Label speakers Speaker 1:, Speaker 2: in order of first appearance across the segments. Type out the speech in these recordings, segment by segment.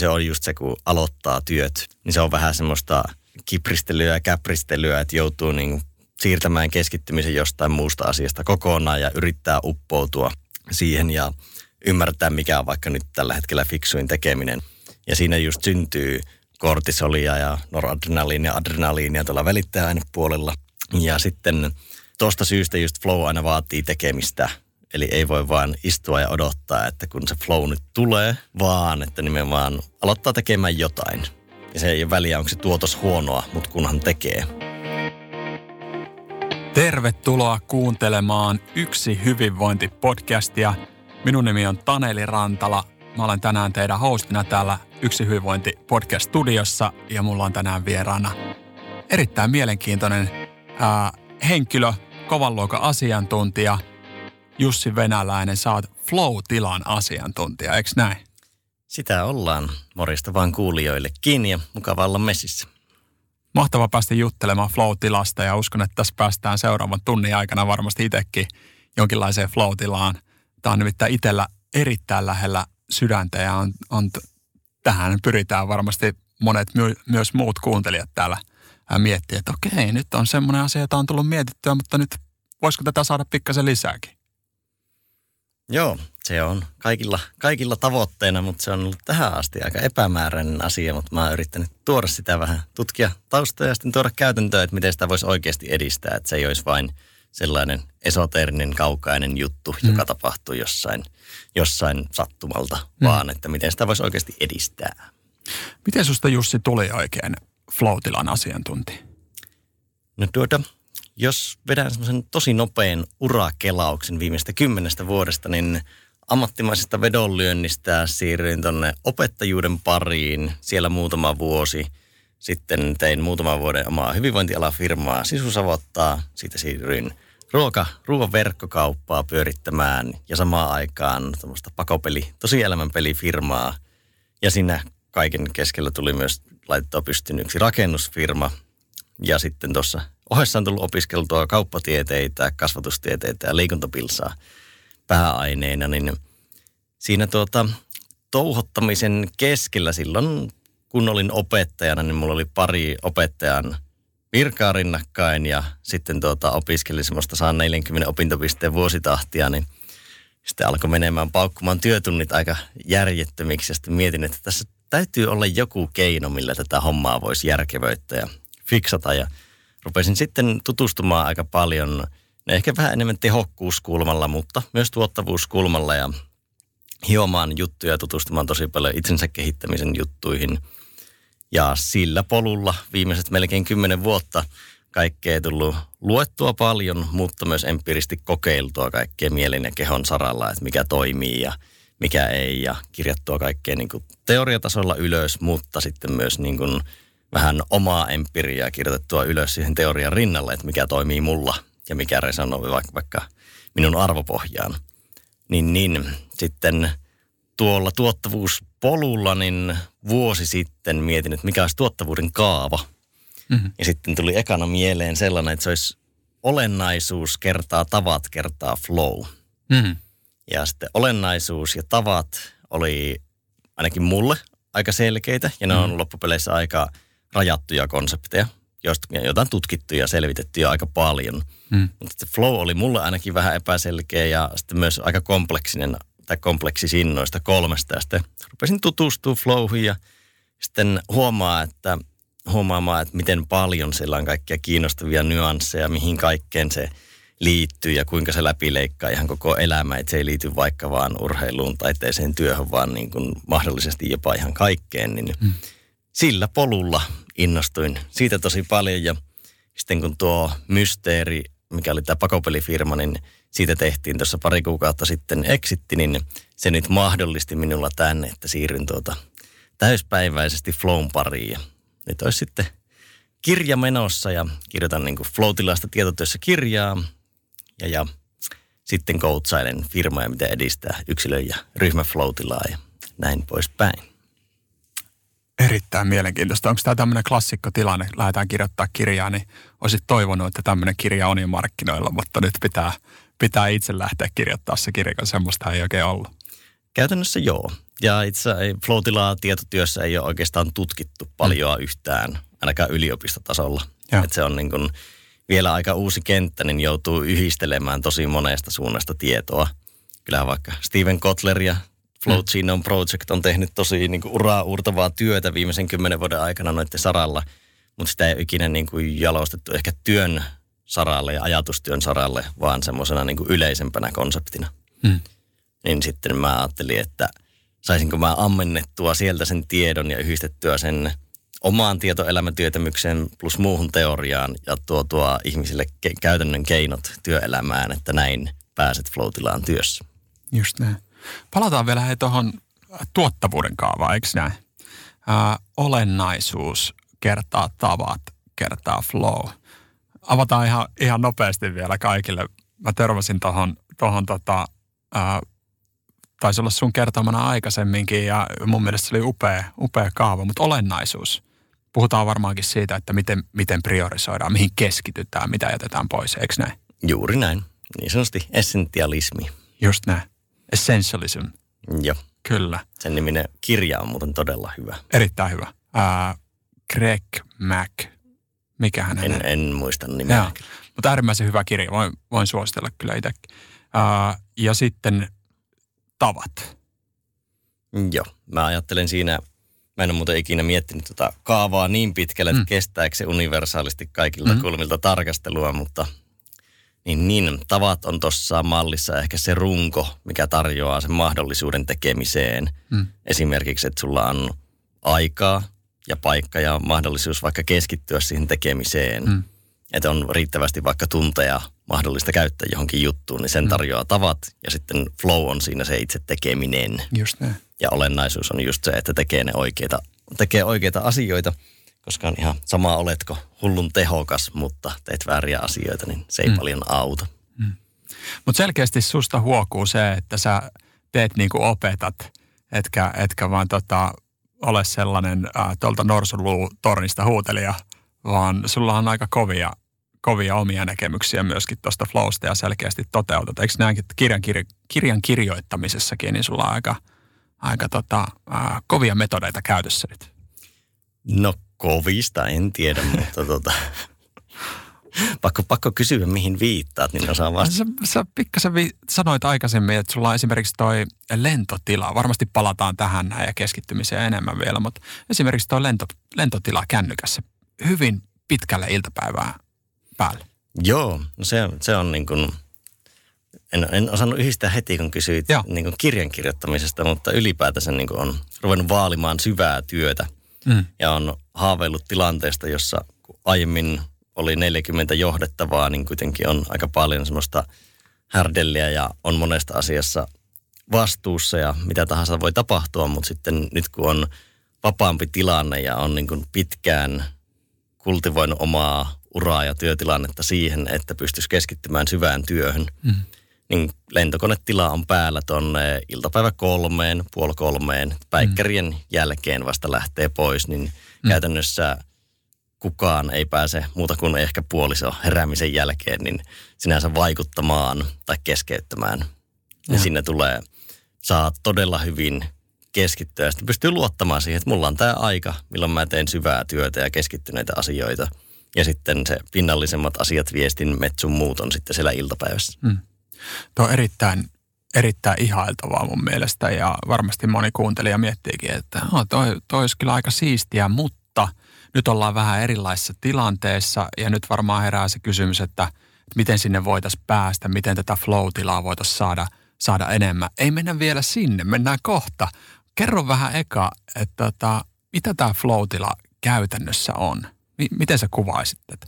Speaker 1: Se on just se, kun aloittaa työt, niin se on vähän semmoista kipristelyä ja käpristelyä, että joutuu niin siirtämään keskittymisen jostain muusta asiasta kokonaan ja yrittää uppoutua siihen ja ymmärtää, mikä on vaikka nyt tällä hetkellä fiksuin tekeminen. Ja siinä just syntyy kortisolia ja noradrenaliinia adrenaliinia tuolla välittäjäainepuolella. Ja sitten tuosta syystä just flow aina vaatii tekemistä. Eli ei voi vaan istua ja odottaa, että kun se flow nyt tulee, vaan että nimenomaan aloittaa tekemään jotain. Ja se ei ole väliä, onko se tuotos huonoa, mutta kunhan tekee.
Speaker 2: Tervetuloa kuuntelemaan Yksi hyvinvointipodcastia. Minun nimi on Taneli Rantala. Mä olen tänään teidän hostina täällä Yksi hyvinvointi podcast-studiossa ja mulla on tänään vieraana erittäin mielenkiintoinen ää, henkilö, kovan luokan asiantuntija, Jussi Venäläinen. Sä oot flow-tilan asiantuntija, eikö näin?
Speaker 1: Sitä ollaan. Morista vaan kuulijoillekin ja mukava olla messissä.
Speaker 2: Mahtava päästä juttelemaan flow-tilasta ja uskon, että tässä päästään seuraavan tunnin aikana varmasti itsekin jonkinlaiseen flow-tilaan. Tämä on nimittäin itsellä erittäin lähellä sydäntä ja on, on, tähän pyritään varmasti monet my, myös muut kuuntelijat täällä miettiä, että okei, nyt on semmoinen asia, jota on tullut mietittyä, mutta nyt voisiko tätä saada pikkasen lisääkin?
Speaker 1: Joo, se on kaikilla, kaikilla tavoitteena, mutta se on ollut tähän asti aika epämääräinen asia, mutta mä oon yrittänyt tuoda sitä vähän, tutkia taustoja ja sitten tuoda käytäntöä, että miten sitä voisi oikeasti edistää, että se ei olisi vain sellainen esoteerinen, kaukainen juttu, mm. joka tapahtuu jossain, jossain sattumalta, mm. vaan että miten sitä voisi oikeasti edistää.
Speaker 2: Miten susta Jussi tuli oikein flow-tilan asiantuntija?
Speaker 1: No tuota, jos vedän semmoisen tosi nopean urakelauksen viimeistä kymmenestä vuodesta, niin ammattimaisesta vedonlyönnistä siirryin tuonne opettajuuden pariin siellä muutama vuosi. Sitten tein muutaman vuoden omaa hyvinvointialafirmaa Sisusavottaa. Siitä siirryin ruoka, ruoan verkkokauppaa pyörittämään ja samaan aikaan tämmöistä pakopeli, tosielämän pelifirmaa. Ja siinä kaiken keskellä tuli myös laitettua pystyyn yksi rakennusfirma. Ja sitten tuossa ohessa on tullut opiskeltua kauppatieteitä, kasvatustieteitä ja liikuntapilsaa pääaineina, niin siinä tuota, touhottamisen keskellä silloin, kun olin opettajana, niin mulla oli pari opettajan virkaa rinnakkain ja sitten tuota, opiskelin semmoista 140 opintopisteen vuositahtia, niin sitten alkoi menemään paukkumaan työtunnit aika järjettömiksi ja sitten mietin, että tässä täytyy olla joku keino, millä tätä hommaa voisi järkevöittää ja fiksata ja rupesin sitten tutustumaan aika paljon, ehkä vähän enemmän tehokkuuskulmalla, mutta myös tuottavuuskulmalla ja hiomaan juttuja, tutustumaan tosi paljon itsensä kehittämisen juttuihin. Ja sillä polulla viimeiset melkein kymmenen vuotta kaikkea tullut luettua paljon, mutta myös empiiristi kokeiltua kaikkea mielen ja kehon saralla, että mikä toimii ja mikä ei. Ja kirjattua kaikkea niin kuin teoriatasolla ylös, mutta sitten myös niin kuin vähän omaa empiriaa kirjoitettua ylös siihen teorian rinnalle, että mikä toimii mulla ja mikä resonoi vaikka, vaikka minun arvopohjaan. Niin, niin sitten tuolla tuottavuuspolulla niin vuosi sitten mietin, että mikä olisi tuottavuuden kaava. Mm-hmm. Ja sitten tuli ekana mieleen sellainen, että se olisi olennaisuus kertaa tavat kertaa flow. Mm-hmm. Ja sitten olennaisuus ja tavat oli ainakin mulle aika selkeitä ja ne mm-hmm. on loppupeleissä aika rajattuja konsepteja, joista jotain tutkittu ja selvitetty jo aika paljon. Mm. Mutta se flow oli mulle ainakin vähän epäselkeä ja sitten myös aika kompleksinen tai kompleksisin noista kolmesta. Ja sitten rupesin tutustua flowhin ja sitten huomaa, että huomaamaan, että miten paljon siellä on kaikkia kiinnostavia nyansseja, mihin kaikkeen se liittyy ja kuinka se läpileikkaa ihan koko elämä. Että se ei liity vaikka vaan urheiluun, taiteeseen, työhön, vaan niin kuin mahdollisesti jopa ihan kaikkeen. Niin mm sillä polulla innostuin siitä tosi paljon ja sitten kun tuo Mysteeri, mikä oli tämä pakopelifirma, niin siitä tehtiin tuossa pari kuukautta sitten exitti, niin se nyt mahdollisti minulla tänne, että siirryn tuota täyspäiväisesti Flown pariin. Ja nyt olisi sitten kirja menossa ja kirjoitan niin Flow-tilasta tietotyössä kirjaa ja, ja sitten koutsailen firmaa ja miten edistää yksilö- ja ryhmä flow ja näin poispäin.
Speaker 2: Erittäin mielenkiintoista. Onko tämä tämmöinen klassikkotilanne, lähdetään kirjoittaa kirjaa, niin olisit toivonut, että tämmöinen kirja on jo markkinoilla, mutta nyt pitää, pitää itse lähteä kirjoittaa se kirja, kun semmoista ei oikein ollut.
Speaker 1: Käytännössä joo. Ja itse flow tietotyössä ei ole oikeastaan tutkittu paljon mm. yhtään, ainakaan yliopistotasolla. Et se on niin kuin vielä aika uusi kenttä, niin joutuu yhdistelemään tosi monesta suunnasta tietoa. Kyllähän vaikka Steven Kotler ja Flow. Genome Project on tehnyt tosi niin kuin uraa uurtavaa työtä viimeisen kymmenen vuoden aikana noiden saralla, mutta sitä ei ole ikinä niin kuin jalostettu ehkä työn saralle ja ajatustyön saralle, vaan semmoisena niin yleisempänä konseptina. Mm. Niin sitten mä ajattelin, että saisinko mä ammennettua sieltä sen tiedon ja yhdistettyä sen omaan tietoelämätyötämykseen plus muuhun teoriaan ja tuotua ihmisille ke- käytännön keinot työelämään, että näin pääset flow työssä.
Speaker 2: Just näin. Palataan vielä hei tuohon tuottavuuden kaavaan, eikö näin? Ää, olennaisuus kertaa tavat kertaa flow. Avataan ihan, ihan nopeasti vielä kaikille. Mä törmäsin tuohon tohon tota, ää, taisi olla sun kertomana aikaisemminkin ja mun mielestä se oli upea, upea kaava, mutta olennaisuus. Puhutaan varmaankin siitä, että miten, miten priorisoidaan, mihin keskitytään, mitä jätetään pois, eikö näin?
Speaker 1: Juuri näin. Niin sanotusti essentialismi.
Speaker 2: Just näin. Essentialism.
Speaker 1: Joo.
Speaker 2: Kyllä.
Speaker 1: Sen niminen kirja on muuten todella hyvä.
Speaker 2: Erittäin hyvä. Uh, Greg Mac. Mikä hänen?
Speaker 1: En, en muista nimeä.
Speaker 2: Mutta äärimmäisen hyvä kirja. Voin, voin suositella kyllä itsekin. Uh, ja sitten tavat.
Speaker 1: Joo. Mä ajattelen siinä, mä en ole muuten ikinä miettinyt tuota kaavaa niin pitkälle, että mm. kestääkö se universaalisti kaikilta mm. kulmilta tarkastelua, mutta – niin, niin tavat on tuossa mallissa ehkä se runko, mikä tarjoaa sen mahdollisuuden tekemiseen. Mm. Esimerkiksi, että sulla on aikaa ja paikka ja mahdollisuus vaikka keskittyä siihen tekemiseen. Mm. Että on riittävästi vaikka tunteja mahdollista käyttää johonkin juttuun, niin sen mm. tarjoaa tavat. Ja sitten flow on siinä se itse tekeminen.
Speaker 2: Just näin.
Speaker 1: Ja olennaisuus on just se, että tekee ne oikeita, tekee oikeita asioita – koska on ihan sama oletko hullun tehokas, mutta teet vääriä asioita, niin se ei mm. paljon auta. Mm.
Speaker 2: Mutta selkeästi susta huokuu se, että sä teet niin kuin opetat, etkä, etkä vaan tota, ole sellainen äh, tuolta tornista huutelija, vaan sulla on aika kovia, kovia omia näkemyksiä myöskin tuosta flowsta ja selkeästi toteutat. Eikö näinkin, että kirjan, kirja, kirjan kirjoittamisessakin, niin sulla on aika, aika tota, äh, kovia metodeita käytössä nyt?
Speaker 1: No Kovista en tiedä, mutta tota, pakko, pakko kysyä, mihin viittaat, niin osaan vastata.
Speaker 2: Sä, sä pikkasen vi- sanoit aikaisemmin, että sulla on esimerkiksi toi lentotila. Varmasti palataan tähän näin ja keskittymiseen enemmän vielä, mutta esimerkiksi toi lento, lentotila kännykässä hyvin pitkälle iltapäivää päälle.
Speaker 1: Joo, no se, se on niin kuin, en, en osannut yhdistää heti, kun kysyit niin kuin kirjan kirjoittamisesta, mutta ylipäätänsä niin kuin on ruvennut vaalimaan syvää työtä – mm. ja on haaveillut tilanteesta, jossa aiemmin oli 40 johdettavaa, niin kuitenkin on aika paljon semmoista härdelliä ja on monesta asiassa vastuussa ja mitä tahansa voi tapahtua, mutta sitten nyt kun on vapaampi tilanne ja on niin kuin pitkään kultivoinut omaa uraa ja työtilannetta siihen, että pystyisi keskittymään syvään työhön, mm niin lentokonetila on päällä tuonne iltapäivä kolmeen, puoli kolmeen, päikkärien mm. jälkeen vasta lähtee pois, niin mm. käytännössä kukaan ei pääse muuta kuin ehkä puoliso heräämisen jälkeen, niin sinänsä vaikuttamaan tai keskeyttämään. Ja, ja sinne tulee, saa todella hyvin keskittyä sitten pystyy luottamaan siihen, että mulla on tämä aika, milloin mä teen syvää työtä ja keskittyneitä asioita. Ja sitten se pinnallisemmat asiat, viestin, metsun muut on sitten siellä iltapäivässä. Mm.
Speaker 2: Tuo on erittäin, erittäin ihailtavaa mun mielestä ja varmasti moni kuuntelija miettiikin, että no, toi, toi olisi kyllä aika siistiä, mutta nyt ollaan vähän erilaisessa tilanteessa ja nyt varmaan herää se kysymys, että miten sinne voitaisiin päästä, miten tätä flow-tilaa voitaisiin saada, saada enemmän. Ei mennä vielä sinne, mennään kohta. Kerro vähän eka, että tota, mitä tämä flow-tila käytännössä on? M- miten sä kuvaisit tätä?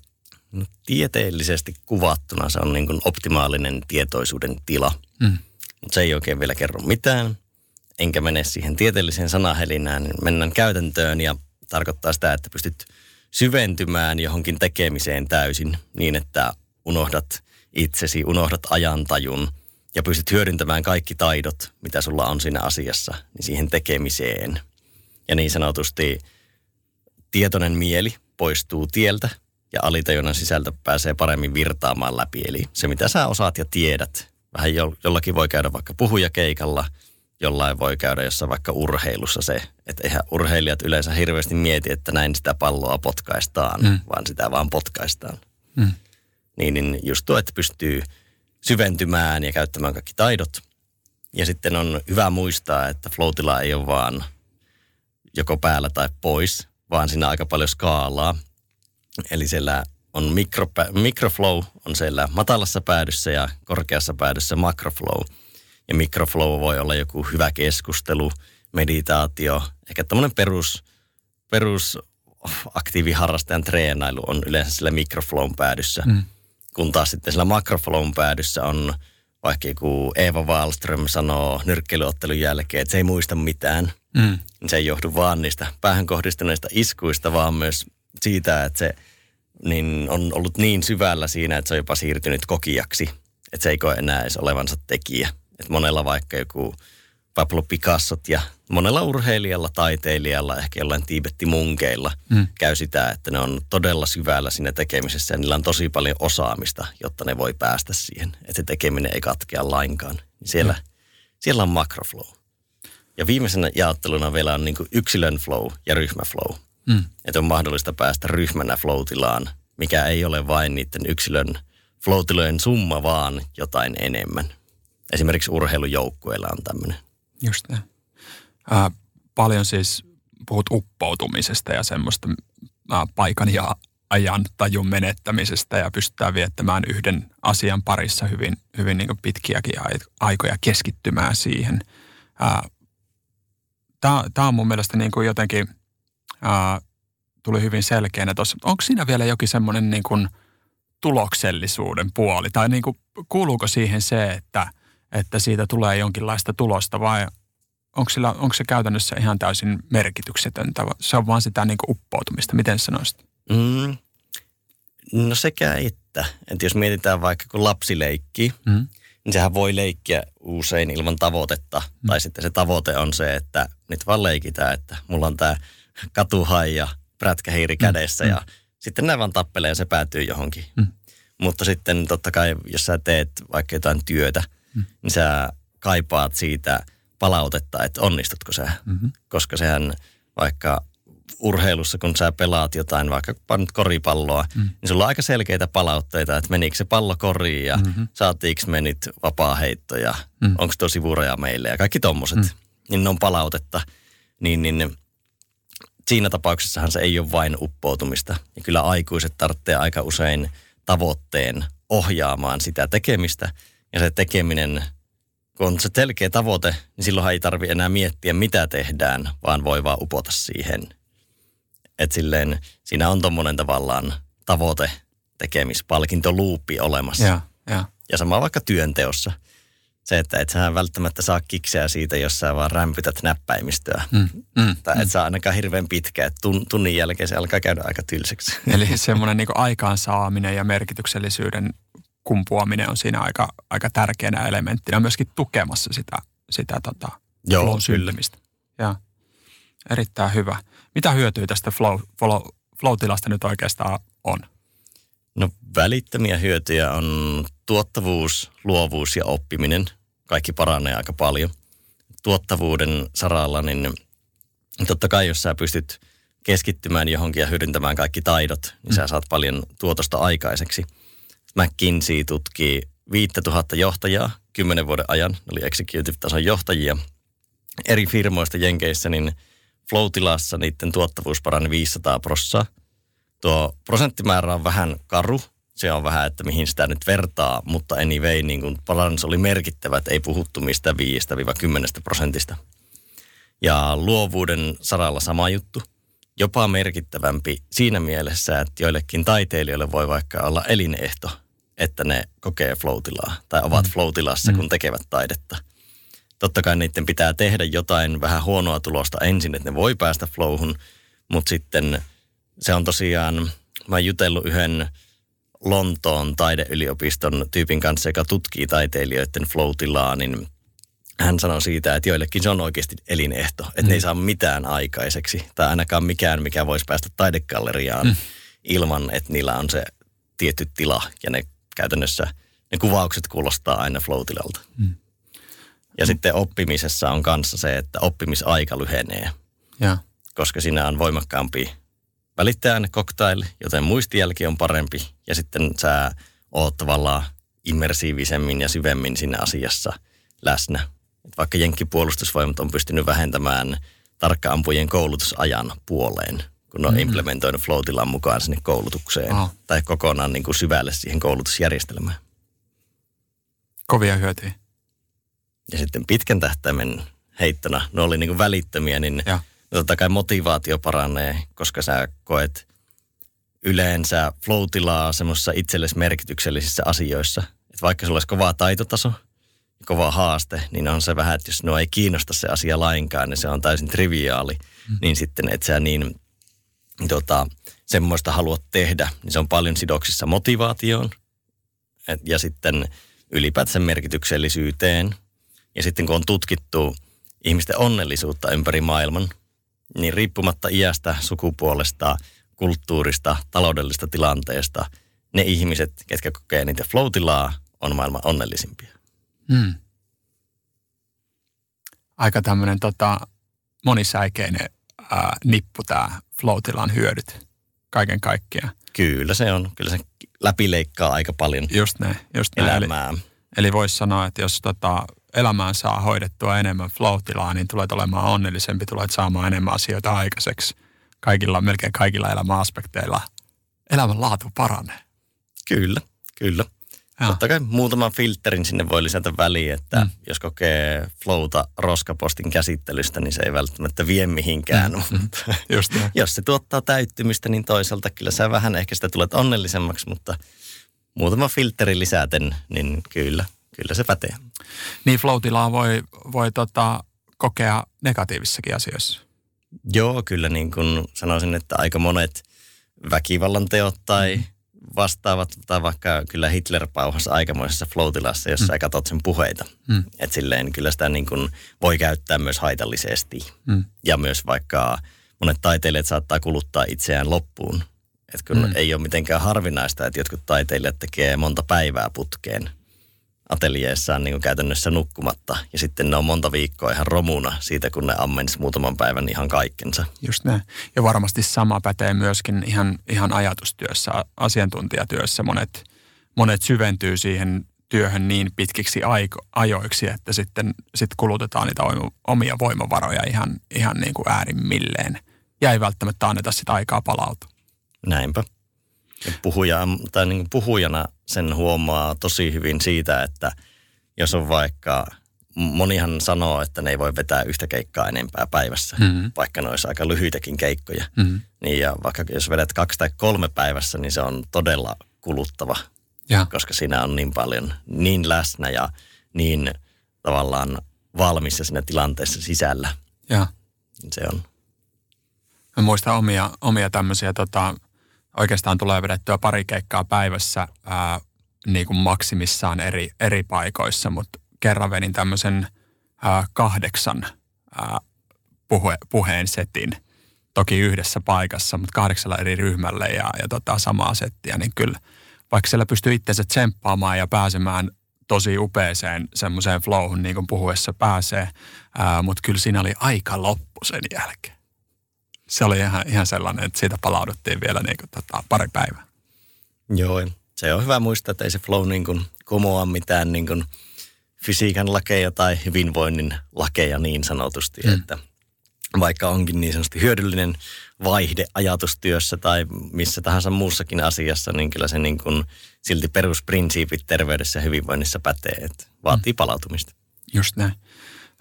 Speaker 1: No, tieteellisesti kuvattuna se on niin kuin optimaalinen tietoisuuden tila, mm. Mutta se ei oikein vielä kerro mitään. Enkä mene siihen tieteelliseen sanahelinään, niin mennään käytäntöön ja tarkoittaa sitä, että pystyt syventymään johonkin tekemiseen täysin niin, että unohdat itsesi, unohdat ajantajun ja pystyt hyödyntämään kaikki taidot, mitä sulla on siinä asiassa, niin siihen tekemiseen. Ja niin sanotusti tietoinen mieli poistuu tieltä ja alitajunnan sisältö pääsee paremmin virtaamaan läpi. Eli se, mitä sä osaat ja tiedät, vähän jo, jollakin voi käydä vaikka puhujakeikalla, jollain voi käydä jossain vaikka urheilussa se, että eihän urheilijat yleensä hirveästi mieti, että näin sitä palloa potkaistaan, mm. vaan sitä vaan potkaistaan. Mm. Niin, niin just tuo, että pystyy syventymään ja käyttämään kaikki taidot. Ja sitten on hyvä muistaa, että floatilla ei ole vaan joko päällä tai pois, vaan siinä aika paljon skaalaa. Eli siellä on mikro, microflow on siellä matalassa päädyssä ja korkeassa päädyssä macroflow. Ja microflow voi olla joku hyvä keskustelu, meditaatio, ehkä tämmöinen perus, perus aktiiviharrastajan treenailu on yleensä sillä microflown päädyssä. Mm. Kun taas sitten sillä macroflown päädyssä on vaikka joku Eeva Wallström sanoo nyrkkeilyottelun jälkeen, että se ei muista mitään. Mm. Se ei johdu vaan niistä päähän kohdistuneista iskuista, vaan myös siitä, että se – niin on ollut niin syvällä siinä, että se on jopa siirtynyt kokijaksi. Että se ei koe enää edes olevansa tekijä. Että monella vaikka joku Pablo Picassot ja monella urheilijalla, taiteilijalla, ehkä jollain tiibettimunkeilla mm. käy sitä, että ne on todella syvällä siinä tekemisessä ja niillä on tosi paljon osaamista, jotta ne voi päästä siihen. Että se tekeminen ei katkea lainkaan. Siellä, mm. siellä on makroflow. Ja viimeisenä jaotteluna vielä on niin yksilön flow ja ryhmäflow. Mm. Että on mahdollista päästä ryhmänä floatilaan, mikä ei ole vain niiden yksilön floatilojen summa, vaan jotain enemmän. Esimerkiksi urheilujoukkueilla on tämmöinen.
Speaker 2: Just näin. Äh, paljon siis puhut uppoutumisesta ja semmoista äh, paikan ja ajan tajun menettämisestä ja pystytään viettämään yhden asian parissa hyvin, hyvin niin pitkiäkin aikoja keskittymään siihen. Äh, Tämä on mun mielestä niin kuin jotenkin – ää, tuli hyvin selkeänä tuossa. Onko siinä vielä jokin semmoinen niin kuin tuloksellisuuden puoli? Tai niin kuin, kuuluuko siihen se, että, että siitä tulee jonkinlaista tulosta vai onko, sillä, onko se käytännössä ihan täysin merkityksetöntä? Se on vaan sitä niin kuin uppoutumista. Miten sanoisit? Mm,
Speaker 1: no sekä että. Että jos mietitään vaikka kun lapsi leikkii, mm. niin sehän voi leikkiä usein ilman tavoitetta. Mm. Tai sitten se tavoite on se, että nyt vaan leikitään, että mulla on tämä katuhai ja prätkähiiri kädessä mm. ja mm. sitten ne vaan tappelee ja se päätyy johonkin. Mm. Mutta sitten totta kai, jos sä teet vaikka jotain työtä, mm. niin sä kaipaat siitä palautetta, että onnistutko sä. Mm-hmm. Koska sehän vaikka urheilussa, kun sä pelaat jotain, vaikka nyt koripalloa, mm. niin sulla on aika selkeitä palautteita, että menikö se pallo koriin ja mm-hmm. saatiinko me nyt vapaa-heitto ja mm. onko tosi vuoroja meille ja kaikki tommoset. Mm. Niin ne on palautetta. Niin, niin siinä tapauksessahan se ei ole vain uppoutumista. Ja kyllä aikuiset tarvitsee aika usein tavoitteen ohjaamaan sitä tekemistä. Ja se tekeminen, kun on se selkeä tavoite, niin silloin ei tarvi enää miettiä, mitä tehdään, vaan voi vaan upota siihen. Et silleen, siinä on tuommoinen tavallaan tavoite, tekemispalkintoluuppi olemassa. Ja, ja. ja sama vaikka työnteossa – se, että et sä välttämättä saa kikseä siitä, jos sä vaan rämpytät näppäimistöä. Mm, mm, tai et mm. saa ainakaan hirveän pitkä, että tun, tunnin jälkeen se alkaa käydä aika tylsäksi.
Speaker 2: Eli semmoinen niin aikaansaaminen ja merkityksellisyyden kumpuaminen on siinä aika, aika tärkeänä elementtinä myöskin tukemassa sitä, sitä tota, Joo, flow syntymistä. Ja, erittäin hyvä. Mitä hyötyä tästä flow, flow, flow-tilasta nyt oikeastaan on?
Speaker 1: No välittömiä hyötyjä on tuottavuus, luovuus ja oppiminen. Kaikki paranee aika paljon. Tuottavuuden saralla, niin totta kai jos sä pystyt keskittymään johonkin ja hyödyntämään kaikki taidot, niin mm. sä saat paljon tuotosta aikaiseksi. McKinsey tutkii 5000 johtajaa kymmenen vuoden ajan, ne oli executive-tason johtajia eri firmoista Jenkeissä, niin flow-tilassa niiden tuottavuus parani 500 prossaa – Tuo prosenttimäärä on vähän karu. Se on vähän, että mihin sitä nyt vertaa, mutta anyway, niin kuin parannus oli merkittävä, että ei puhuttu mistä 5-10 prosentista. Ja luovuuden saralla sama juttu. Jopa merkittävämpi siinä mielessä, että joillekin taiteilijoille voi vaikka olla elinehto, että ne kokee floatilaa tai ovat mm. floatilassa, kun mm. tekevät taidetta. Totta kai niiden pitää tehdä jotain vähän huonoa tulosta ensin, että ne voi päästä flowhun, mutta sitten – se on tosiaan, mä jutellut yhden Lontoon taideyliopiston tyypin kanssa, joka tutkii taiteilijoiden flow-tilaa, niin hän sanoi siitä, että joillekin se on oikeasti elinehto, että mm. ne ei mm. saa mitään aikaiseksi, tai ainakaan mikään, mikä voisi päästä taidekalleriaan mm. ilman, että niillä on se tietty tila, ja ne käytännössä, ne kuvaukset kuulostaa aina flow-tilalta. Mm. Ja sitten oppimisessa on kanssa se, että oppimisaika lyhenee,
Speaker 2: Ja.
Speaker 1: koska siinä on voimakkaampi välittäjäaine cocktail, joten muistijälki on parempi. Ja sitten sä oot tavallaan immersiivisemmin ja syvemmin siinä asiassa läsnä. Et vaikka Jenkkipuolustusvoimat on pystynyt vähentämään tarkka-ampujien koulutusajan puoleen, kun ne on implementoinut flow mukaan sinne koulutukseen.
Speaker 2: Aha.
Speaker 1: Tai kokonaan niin kuin syvälle siihen koulutusjärjestelmään.
Speaker 2: Kovia hyötyjä.
Speaker 1: Ja sitten pitkän tähtäimen heittona, ne oli niin kuin välittömiä, niin
Speaker 2: Ja.
Speaker 1: Totta kai motivaatio paranee, koska sä koet yleensä flow semmoisissa itsellesi merkityksellisissä asioissa. Että vaikka sulla olisi kova taitotaso kova haaste, niin on se vähän, että jos no ei kiinnosta se asia lainkaan, niin se on täysin triviaali, mm. niin sitten et sä niin tota, semmoista haluat tehdä, niin se on paljon sidoksissa motivaatioon et, ja sitten ylipäätään merkityksellisyyteen. Ja sitten kun on tutkittu ihmisten onnellisuutta ympäri maailman, niin riippumatta iästä, sukupuolesta, kulttuurista, taloudellisesta tilanteesta, ne ihmiset, ketkä kokee niitä flow on maailman onnellisimpia.
Speaker 2: Mm. Aika tämmöinen tota, monisäikeinen ää, nippu tämä flow hyödyt kaiken kaikkiaan.
Speaker 1: Kyllä se on. Kyllä se läpileikkaa aika paljon
Speaker 2: Just näin. Just näin. Eli,
Speaker 1: elämää.
Speaker 2: eli voisi sanoa, että jos tota, elämään saa hoidettua enemmän flow niin tulet olemaan onnellisempi, tulet saamaan enemmän asioita aikaiseksi. Kaikilla, melkein kaikilla elämän aspekteilla elämän laatu paranee.
Speaker 1: Kyllä, kyllä.
Speaker 2: Ja.
Speaker 1: Totta kai muutaman filterin sinne voi lisätä väliin, että
Speaker 2: Mm.
Speaker 1: mm. jos kokee flowta roskapostin käsittelystä, niin se ei välttämättä vie mihinkään. Mm. Mutta
Speaker 2: Just
Speaker 1: jos se tuottaa täyttymistä, niin toisaalta kyllä sä vähän ehkä sitä tulet onnellisemmaksi, mutta muutama filteri lisäten, niin kyllä, kyllä se pätee.
Speaker 2: Niin flow voi, voi tota, kokea negatiivissakin asioissa.
Speaker 1: Joo, kyllä niin kuin sanoisin, että aika monet väkivallan teot tai vastaavat, tai vaikka kyllä Hitler pauhasi aikamoisessa floatilassa, jos sä katsot sen puheita.
Speaker 2: Mm.
Speaker 1: Että silleen kyllä sitä niin kuin voi käyttää myös haitallisesti.
Speaker 2: Mm.
Speaker 1: Ja myös vaikka monet taiteilijat saattaa kuluttaa itseään loppuun. Että kun
Speaker 2: Mm.
Speaker 1: mm. ei ole mitenkään harvinaista, että jotkut taiteilijat tekee monta päivää putkeen ateljeessaan niin käytännössä nukkumatta. Ja sitten ne on monta viikkoa ihan romuna siitä, kun ne ammens muutaman päivän ihan kaikkensa.
Speaker 2: Just näin. Ja varmasti sama pätee myöskin ihan, ihan ajatustyössä, asiantuntijatyössä. Monet, monet syventyy siihen työhön niin pitkiksi aiko, ajoiksi, että sitten sit kulutetaan niitä omia voimavaroja ihan, ihan niin kuin äärimmilleen. Ja ei välttämättä anneta sitä aikaa palautua.
Speaker 1: Näinpä. Ja Puhuja, tai niin kuin puhujana sen huomaa tosi hyvin siitä, että jos on vaikka, monihan sanoo, että ne ei voi vetää yhtä keikkaa enempää päivässä,
Speaker 2: Mhm.
Speaker 1: vaikka ne olisi aika lyhyitäkin keikkoja.
Speaker 2: Mm.
Speaker 1: Niin ja vaikka jos vedät kaksi tai kolme päivässä, niin se on todella kuluttava,
Speaker 2: Ja,
Speaker 1: koska siinä on niin paljon niin läsnä ja niin tavallaan valmis ja siinä tilanteessa sisällä.
Speaker 2: ja
Speaker 1: Se on
Speaker 2: Mä muistan omia, omia tämmöisiä, tota, oikeastaan tulee vedettyä pari keikkaa päivässä ää, niin kuin maksimissaan eri, eri paikoissa, mutta kerran vedin tämmöisen ää, kahdeksan ää, puhe, puheen setin, toki yhdessä paikassa, mutta kahdeksalla eri ryhmälle ja, ja tota, samaa settiä, niin kyllä vaikka siellä pystyy itsensä tsemppaamaan ja pääsemään tosi upeeseen semmoiseen flowhun, niin kuin puhuessa pääsee, ää, mutta kyllä siinä oli aika loppu sen jälkeen se oli ihan, ihan sellainen, että siitä palauduttiin vielä niin kuin, tota, pari päivää.
Speaker 1: Joo, se on hyvä muistaa, että ei se flow niin kuin kumoa mitään niin kuin fysiikan lakeja tai hyvinvoinnin lakeja niin sanotusti,
Speaker 2: Mm.
Speaker 1: että vaikka onkin niin sanotusti hyödyllinen vaihde ajatustyössä tai missä tahansa muussakin asiassa, niin kyllä se niin kuin silti perusprinsiipit terveydessä ja hyvinvoinnissa pätee, että vaatii
Speaker 2: Mm.
Speaker 1: palautumista.
Speaker 2: Just näin.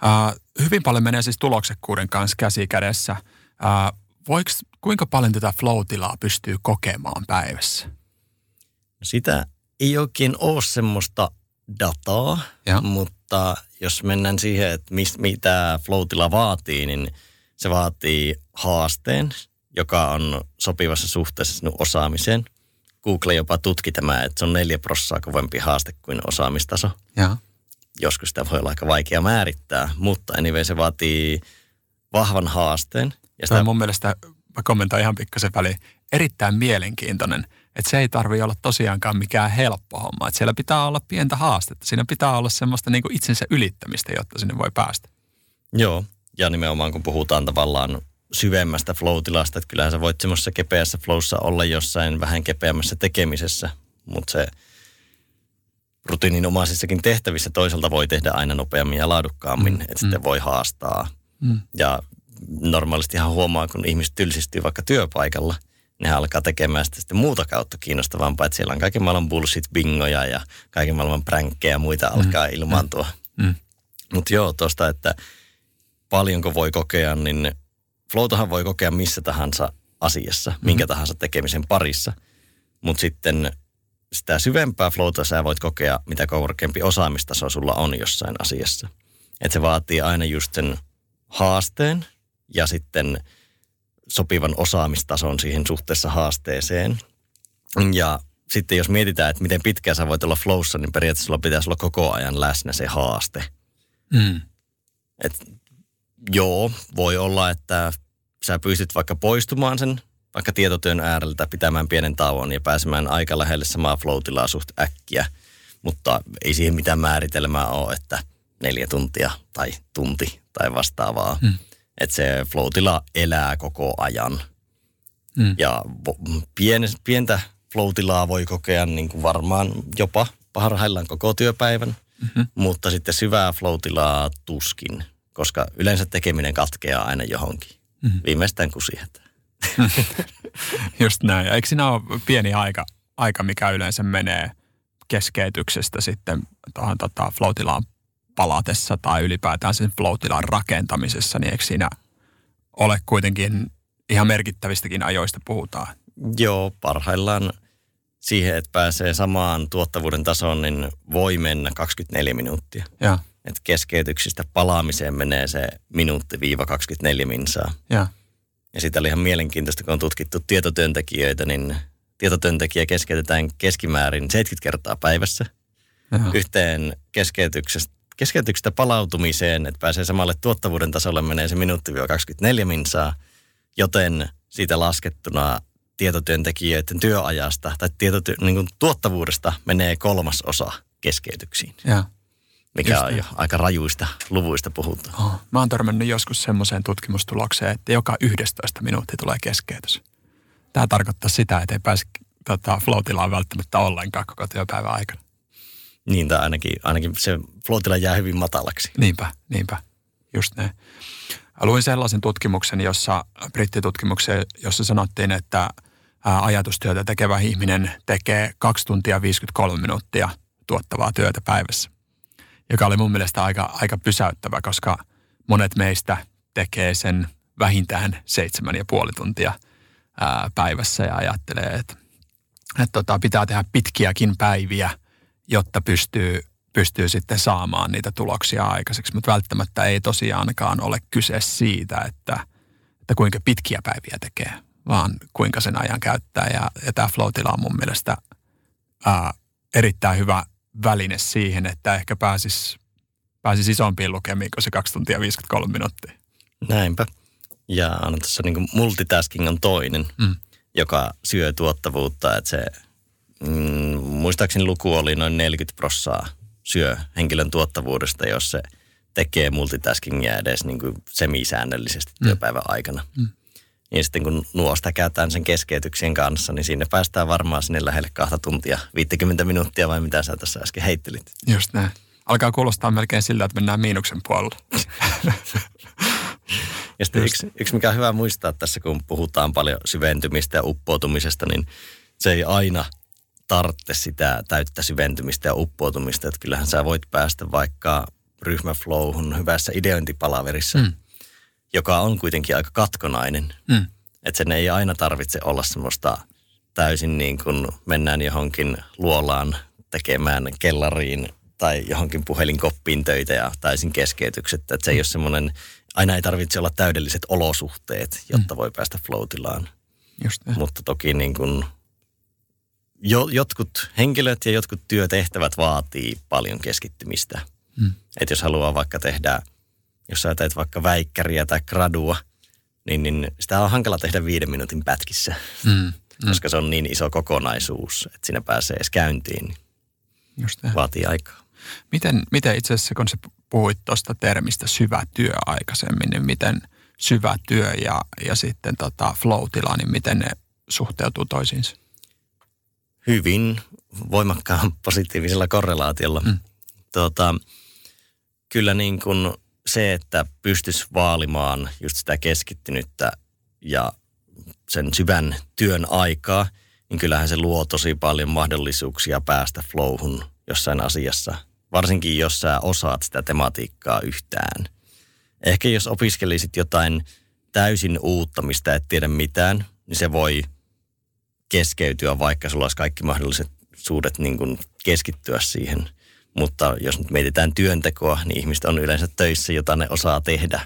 Speaker 2: Uh, hyvin paljon menee siis tuloksekkuuden kanssa käsi kädessä. Uh, voiks, kuinka paljon tätä flow-tilaa pystyy kokemaan päivässä?
Speaker 1: Sitä ei oikein ole semmoista dataa,
Speaker 2: Ja.
Speaker 1: mutta jos mennään siihen, että mis, mitä flow vaatii, niin se vaatii haasteen, joka on sopivassa suhteessa sinun osaamiseen. Google jopa tutki tämä, että se on neljä prossaa kovempi haaste kuin osaamistaso.
Speaker 2: Ja.
Speaker 1: Joskus sitä voi olla aika vaikea määrittää, mutta anyway se vaatii vahvan haasteen. Ja sitä,
Speaker 2: mun mielestä mä kommentoin ihan pikkasen väliin, erittäin mielenkiintoinen. Että se ei tarvi olla tosiaankaan mikään helppo homma. Että siellä pitää olla pientä haastetta. Siinä pitää olla semmoista niin kuin itsensä ylittämistä, jotta sinne voi päästä.
Speaker 1: Joo, ja nimenomaan kun puhutaan tavallaan syvemmästä flow-tilasta, että kyllähän sä voit semmoisessa kepeässä flowssa olla jossain vähän kepeämmässä tekemisessä, mutta se rutiininomaisissakin tehtävissä toisaalta voi tehdä aina nopeammin ja laadukkaammin, mm. että sitten mm. voi haastaa. Mm. Ja normaalisti ihan huomaa, kun ihmiset tylsistyy vaikka työpaikalla, ne alkaa tekemään sitä sitten muuta kautta kiinnostavampaa, että siellä on kaiken maailman bullshit-bingoja ja kaiken maailman pränkkejä ja muita mm. alkaa ilmaantua. Mm. mm. Mutta joo, tuosta, että paljonko voi kokea, niin Floutahan voi kokea missä tahansa asiassa, mm. minkä tahansa tekemisen parissa. Mutta sitten sitä syvempää flowta sä voit kokea, mitä korkeampi osaamistaso sulla on jossain asiassa. Että se vaatii aina just sen haasteen ja sitten sopivan osaamistason siihen suhteessa haasteeseen. Ja sitten jos mietitään, että miten pitkään sä voit olla flowssa, niin periaatteessa sulla pitäisi olla koko ajan läsnä se haaste. Mm. Et joo, voi olla, että sä pystyt vaikka poistumaan sen vaikka tietotyön ääreltä pitämään pienen tauon ja pääsemään aika lähelle samaa flow suht äkkiä, mutta ei siihen mitään määritelmää ole, että neljä tuntia tai tunti tai vastaavaa. Hmm. Että se flow elää koko ajan. Hmm. Ja pien, pientä flow voi kokea niin kuin varmaan jopa parhaillaan koko työpäivän, mm-hmm. mutta sitten syvää flow tuskin, koska yleensä tekeminen katkeaa aina johonkin. Mm-hmm. Viimeistään kun sietää.
Speaker 2: Just näin. Eikö siinä ole pieni aika, aika mikä yleensä menee keskeytyksestä sitten tuohon tota, floatilaan palatessa tai ylipäätään sen floatilan rakentamisessa, niin eikö siinä ole kuitenkin ihan merkittävistäkin ajoista puhutaan?
Speaker 1: Joo, parhaillaan siihen, että pääsee samaan tuottavuuden tasoon, niin voi mennä 24 minuuttia. Ja. Et keskeytyksistä palaamiseen menee se minuutti viiva 24 minsaa. Ja. Ja sitä oli ihan mielenkiintoista, kun on tutkittu tietotyöntekijöitä, niin tietotyöntekijä keskeytetään keskimäärin 70 kertaa päivässä. Jaha. Yhteen keskeytyksestä, keskeytyksestä palautumiseen, että pääsee samalle tuottavuuden tasolle, menee se minuutti-24 minsaa, joten siitä laskettuna tietotyöntekijöiden työajasta tai tietoty- niin kuin tuottavuudesta menee kolmas osa keskeytyksiin. Ja mikä Just on jo aika rajuista luvuista puhutaan.
Speaker 2: Oh, mä oon törmännyt joskus semmoiseen tutkimustulokseen, että joka 11 minuuttia tulee keskeytys. Tämä tarkoittaa sitä, että ei pääse tota, floatilaan välttämättä ollenkaan koko työpäivän aikana.
Speaker 1: Niin, tai ainakin, ainakin se floatila jää hyvin matalaksi.
Speaker 2: Niinpä, niinpä. Just näin. Luin sellaisen tutkimuksen, jossa, brittitutkimuksen, jossa sanottiin, että ajatustyötä tekevä ihminen tekee 2 tuntia 53 minuuttia tuottavaa työtä päivässä joka oli mun mielestä aika, aika pysäyttävä, koska monet meistä tekee sen vähintään seitsemän ja puoli tuntia päivässä ja ajattelee, että, että tota, pitää tehdä pitkiäkin päiviä, jotta pystyy, pystyy sitten saamaan niitä tuloksia aikaiseksi. Mutta välttämättä ei tosiaankaan ole kyse siitä, että, että kuinka pitkiä päiviä tekee, vaan kuinka sen ajan käyttää. Ja, ja tämä flow on mun mielestä ää, erittäin hyvä väline siihen, että ehkä pääsis, pääsis isompiin lukemiin kuin se 2 tuntia 53 minuuttia.
Speaker 1: Näinpä. Ja on tässä niin multitasking on toinen, mm. joka syö tuottavuutta, että se mm, muistaakseni luku oli noin 40 prossaa syö henkilön tuottavuudesta, jos se tekee multitaskingia edes niin kuin semisäännöllisesti mm. työpäivän aikana. Mm. Niin sitten kun nuosta käytetään sen keskeytyksien kanssa, niin sinne päästään varmaan sinne lähelle kahta tuntia, 50 minuuttia vai mitä sä tässä äsken heittelit.
Speaker 2: Just näin. Alkaa kuulostaa melkein siltä, että mennään miinuksen puolella.
Speaker 1: ja sitten yksi, yksi, mikä on hyvä muistaa tässä, kun puhutaan paljon syventymistä ja uppoutumisesta, niin se ei aina tarvitse sitä täyttä syventymistä ja uppoutumista. Että kyllähän sä voit päästä vaikka ryhmäflowhun hyvässä ideointipalaverissa mm joka on kuitenkin aika katkonainen. Mm. Että sen ei aina tarvitse olla semmoista täysin niin kuin mennään johonkin luolaan tekemään kellariin tai johonkin puhelinkoppiin töitä ja täysin keskeytykset. Että se ei ole semmoinen, aina ei tarvitse olla täydelliset olosuhteet, jotta mm. voi päästä floatilaan. Just Mutta toki niin kuin jo, jotkut henkilöt ja jotkut työtehtävät vaatii paljon keskittymistä. Mm. Että jos haluaa vaikka tehdä – jos sä teet vaikka väikkäriä tai gradua, niin, niin sitä on hankala tehdä viiden minuutin pätkissä,
Speaker 2: Mm. Mm.
Speaker 1: koska se on niin iso kokonaisuus, että siinä pääsee edes käyntiin,
Speaker 2: Just
Speaker 1: vaatii aikaa.
Speaker 2: Miten, miten itse asiassa, kun sä puhuit tuosta termistä syvä työ aikaisemmin, niin miten syvä työ ja, ja sitten tota flow-tila, niin miten ne suhteutuu toisiinsa?
Speaker 1: Hyvin voimakkaan positiivisella korrelaatiolla.
Speaker 2: Mm.
Speaker 1: Tuota, kyllä niin kuin se, että pystyisi vaalimaan just sitä keskittynyttä ja sen syvän työn aikaa, niin kyllähän se luo tosi paljon mahdollisuuksia päästä flowhun jossain asiassa. Varsinkin jos sä osaat sitä tematiikkaa yhtään. Ehkä jos opiskelisit jotain täysin uutta, mistä et tiedä mitään, niin se voi keskeytyä, vaikka sulla olisi kaikki mahdolliset suudet niin kuin keskittyä siihen. Mutta jos nyt mietitään työntekoa, niin ihmiset on yleensä töissä, jota ne osaa tehdä.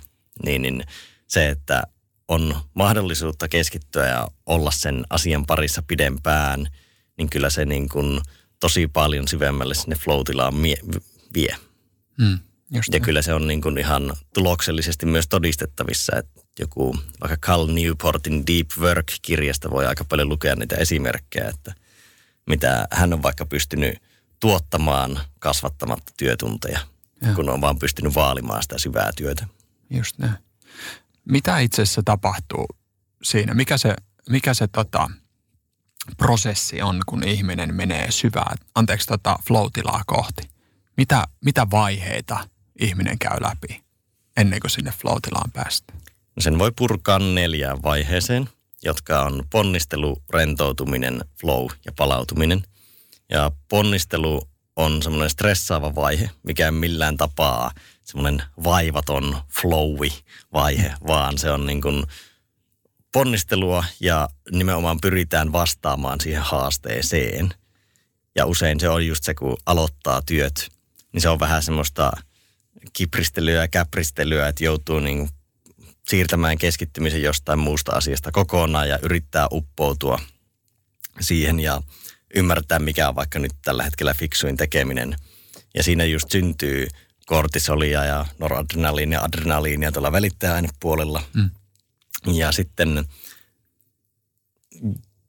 Speaker 1: Niin, niin se, että on mahdollisuutta keskittyä ja olla sen asian parissa pidempään, niin kyllä se niin kuin tosi paljon syvemmälle sinne mie- vie.
Speaker 2: Mm.
Speaker 1: Ja
Speaker 2: näin.
Speaker 1: kyllä se on niin kuin ihan tuloksellisesti myös todistettavissa, että joku vaikka Cal Newportin Deep Work-kirjasta voi aika paljon lukea niitä esimerkkejä, että mitä hän on vaikka pystynyt tuottamaan kasvattamatta työtunteja,
Speaker 2: Joo.
Speaker 1: kun on vaan pystynyt vaalimaan sitä syvää työtä.
Speaker 2: Just näin. Mitä itse asiassa tapahtuu siinä? Mikä se, mikä se tota, prosessi on, kun ihminen menee syvää, anteeksi, tota, flow-tilaa kohti? Mitä, mitä vaiheita ihminen käy läpi ennen kuin sinne flow-tilaan päästään?
Speaker 1: Sen voi purkaa neljään vaiheeseen, jotka on ponnistelu, rentoutuminen, flow ja palautuminen. Ja ponnistelu on semmoinen stressaava vaihe, mikä ei millään tapaa semmoinen vaivaton flowi vaihe, vaan se on niin kuin ponnistelua ja nimenomaan pyritään vastaamaan siihen haasteeseen. Ja usein se on just se, kun aloittaa työt, niin se on vähän semmoista kipristelyä ja käpristelyä, että joutuu niin siirtämään keskittymisen jostain muusta asiasta kokonaan ja yrittää uppoutua siihen ja ymmärtää, mikä on vaikka nyt tällä hetkellä fiksuin tekeminen. Ja siinä just syntyy kortisolia ja noradrenaliinia ja adrenaliinia tuolla välittäjäainepuolella.
Speaker 2: Mm.
Speaker 1: Ja sitten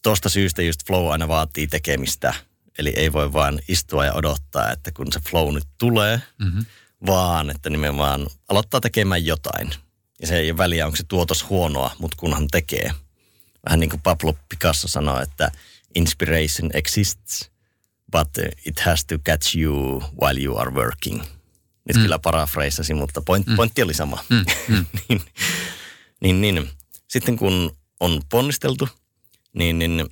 Speaker 1: tuosta syystä just flow aina vaatii tekemistä. Eli ei voi vaan istua ja odottaa, että kun se flow nyt tulee,
Speaker 2: Mm-hmm.
Speaker 1: vaan että nimenomaan aloittaa tekemään jotain. Ja se ei ole väliä, onko se tuotos huonoa, mutta kunhan tekee. Vähän niin kuin Pablo Picasso sanoi, että inspiration exists, but it has to catch you while you are working. Nyt mm. kyllä parafreisasin, mutta point, mm. pointti oli sama.
Speaker 2: Mm. Mm.
Speaker 1: niin, niin, niin, sitten kun on ponnisteltu, niin, niin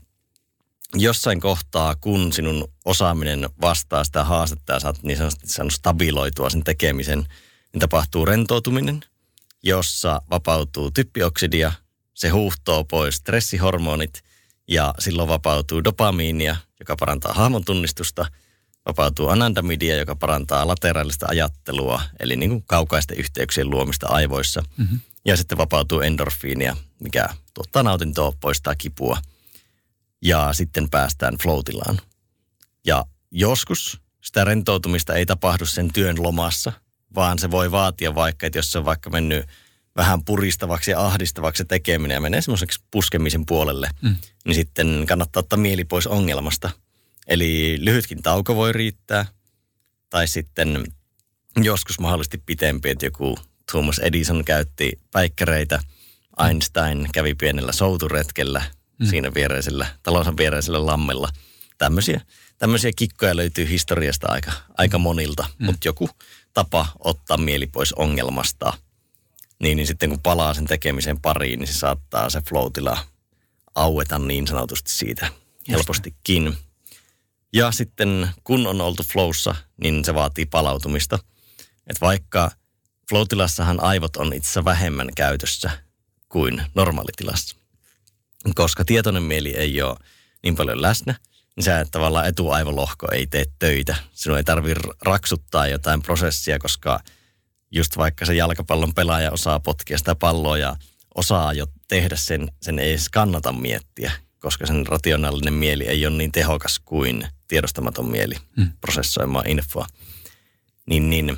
Speaker 1: jossain kohtaa, kun sinun osaaminen vastaa sitä haastetta ja saat niin sanotusti saanut stabiloitua sen tekemisen, niin tapahtuu rentoutuminen, jossa vapautuu typpioksidia, se huuhtoo pois stressihormonit ja silloin vapautuu dopamiinia, joka parantaa hahmon tunnistusta, vapautuu anandamidia, joka parantaa lateraalista ajattelua, eli niin kuin kaukaisten yhteyksien luomista aivoissa.
Speaker 2: Mm-hmm.
Speaker 1: Ja sitten vapautuu endorfiinia, mikä tuottaa nautintoa, poistaa kipua. Ja sitten päästään floatilaan. Ja joskus sitä rentoutumista ei tapahdu sen työn lomassa, vaan se voi vaatia vaikka, että jos se on vaikka mennyt vähän puristavaksi ja ahdistavaksi tekeminen ja menee semmoiseksi puskemisen puolelle,
Speaker 2: Mm.
Speaker 1: niin sitten kannattaa ottaa mieli pois ongelmasta. Eli lyhytkin tauko voi riittää, tai sitten joskus mahdollisesti pitempi, että joku Thomas Edison käytti päikkäreitä, Einstein kävi pienellä souturetkellä mm. siinä viereisellä, talonsa viereisellä lammella. Tämmöisiä, tämmöisiä kikkoja löytyy historiasta aika, aika monilta, mm. mutta joku tapa ottaa mieli pois ongelmasta, niin, niin sitten kun palaa sen tekemisen pariin, niin se saattaa se floatila aueta niin sanotusti siitä helpostikin. Ja sitten kun on oltu flowssa, niin se vaatii palautumista. Että vaikka floatilassahan aivot on itse vähemmän käytössä kuin normaalitilassa. Koska tietoinen mieli ei ole niin paljon läsnä, niin sä tavallaan etuaivolohko ei tee töitä. Sinun ei tarvitse raksuttaa jotain prosessia, koska just vaikka se jalkapallon pelaaja osaa potkia sitä palloa ja osaa jo tehdä sen, sen ei edes kannata miettiä, koska sen rationaalinen mieli ei ole niin tehokas kuin tiedostamaton mieli
Speaker 2: Mm.
Speaker 1: prosessoimaan infoa. Niin, niin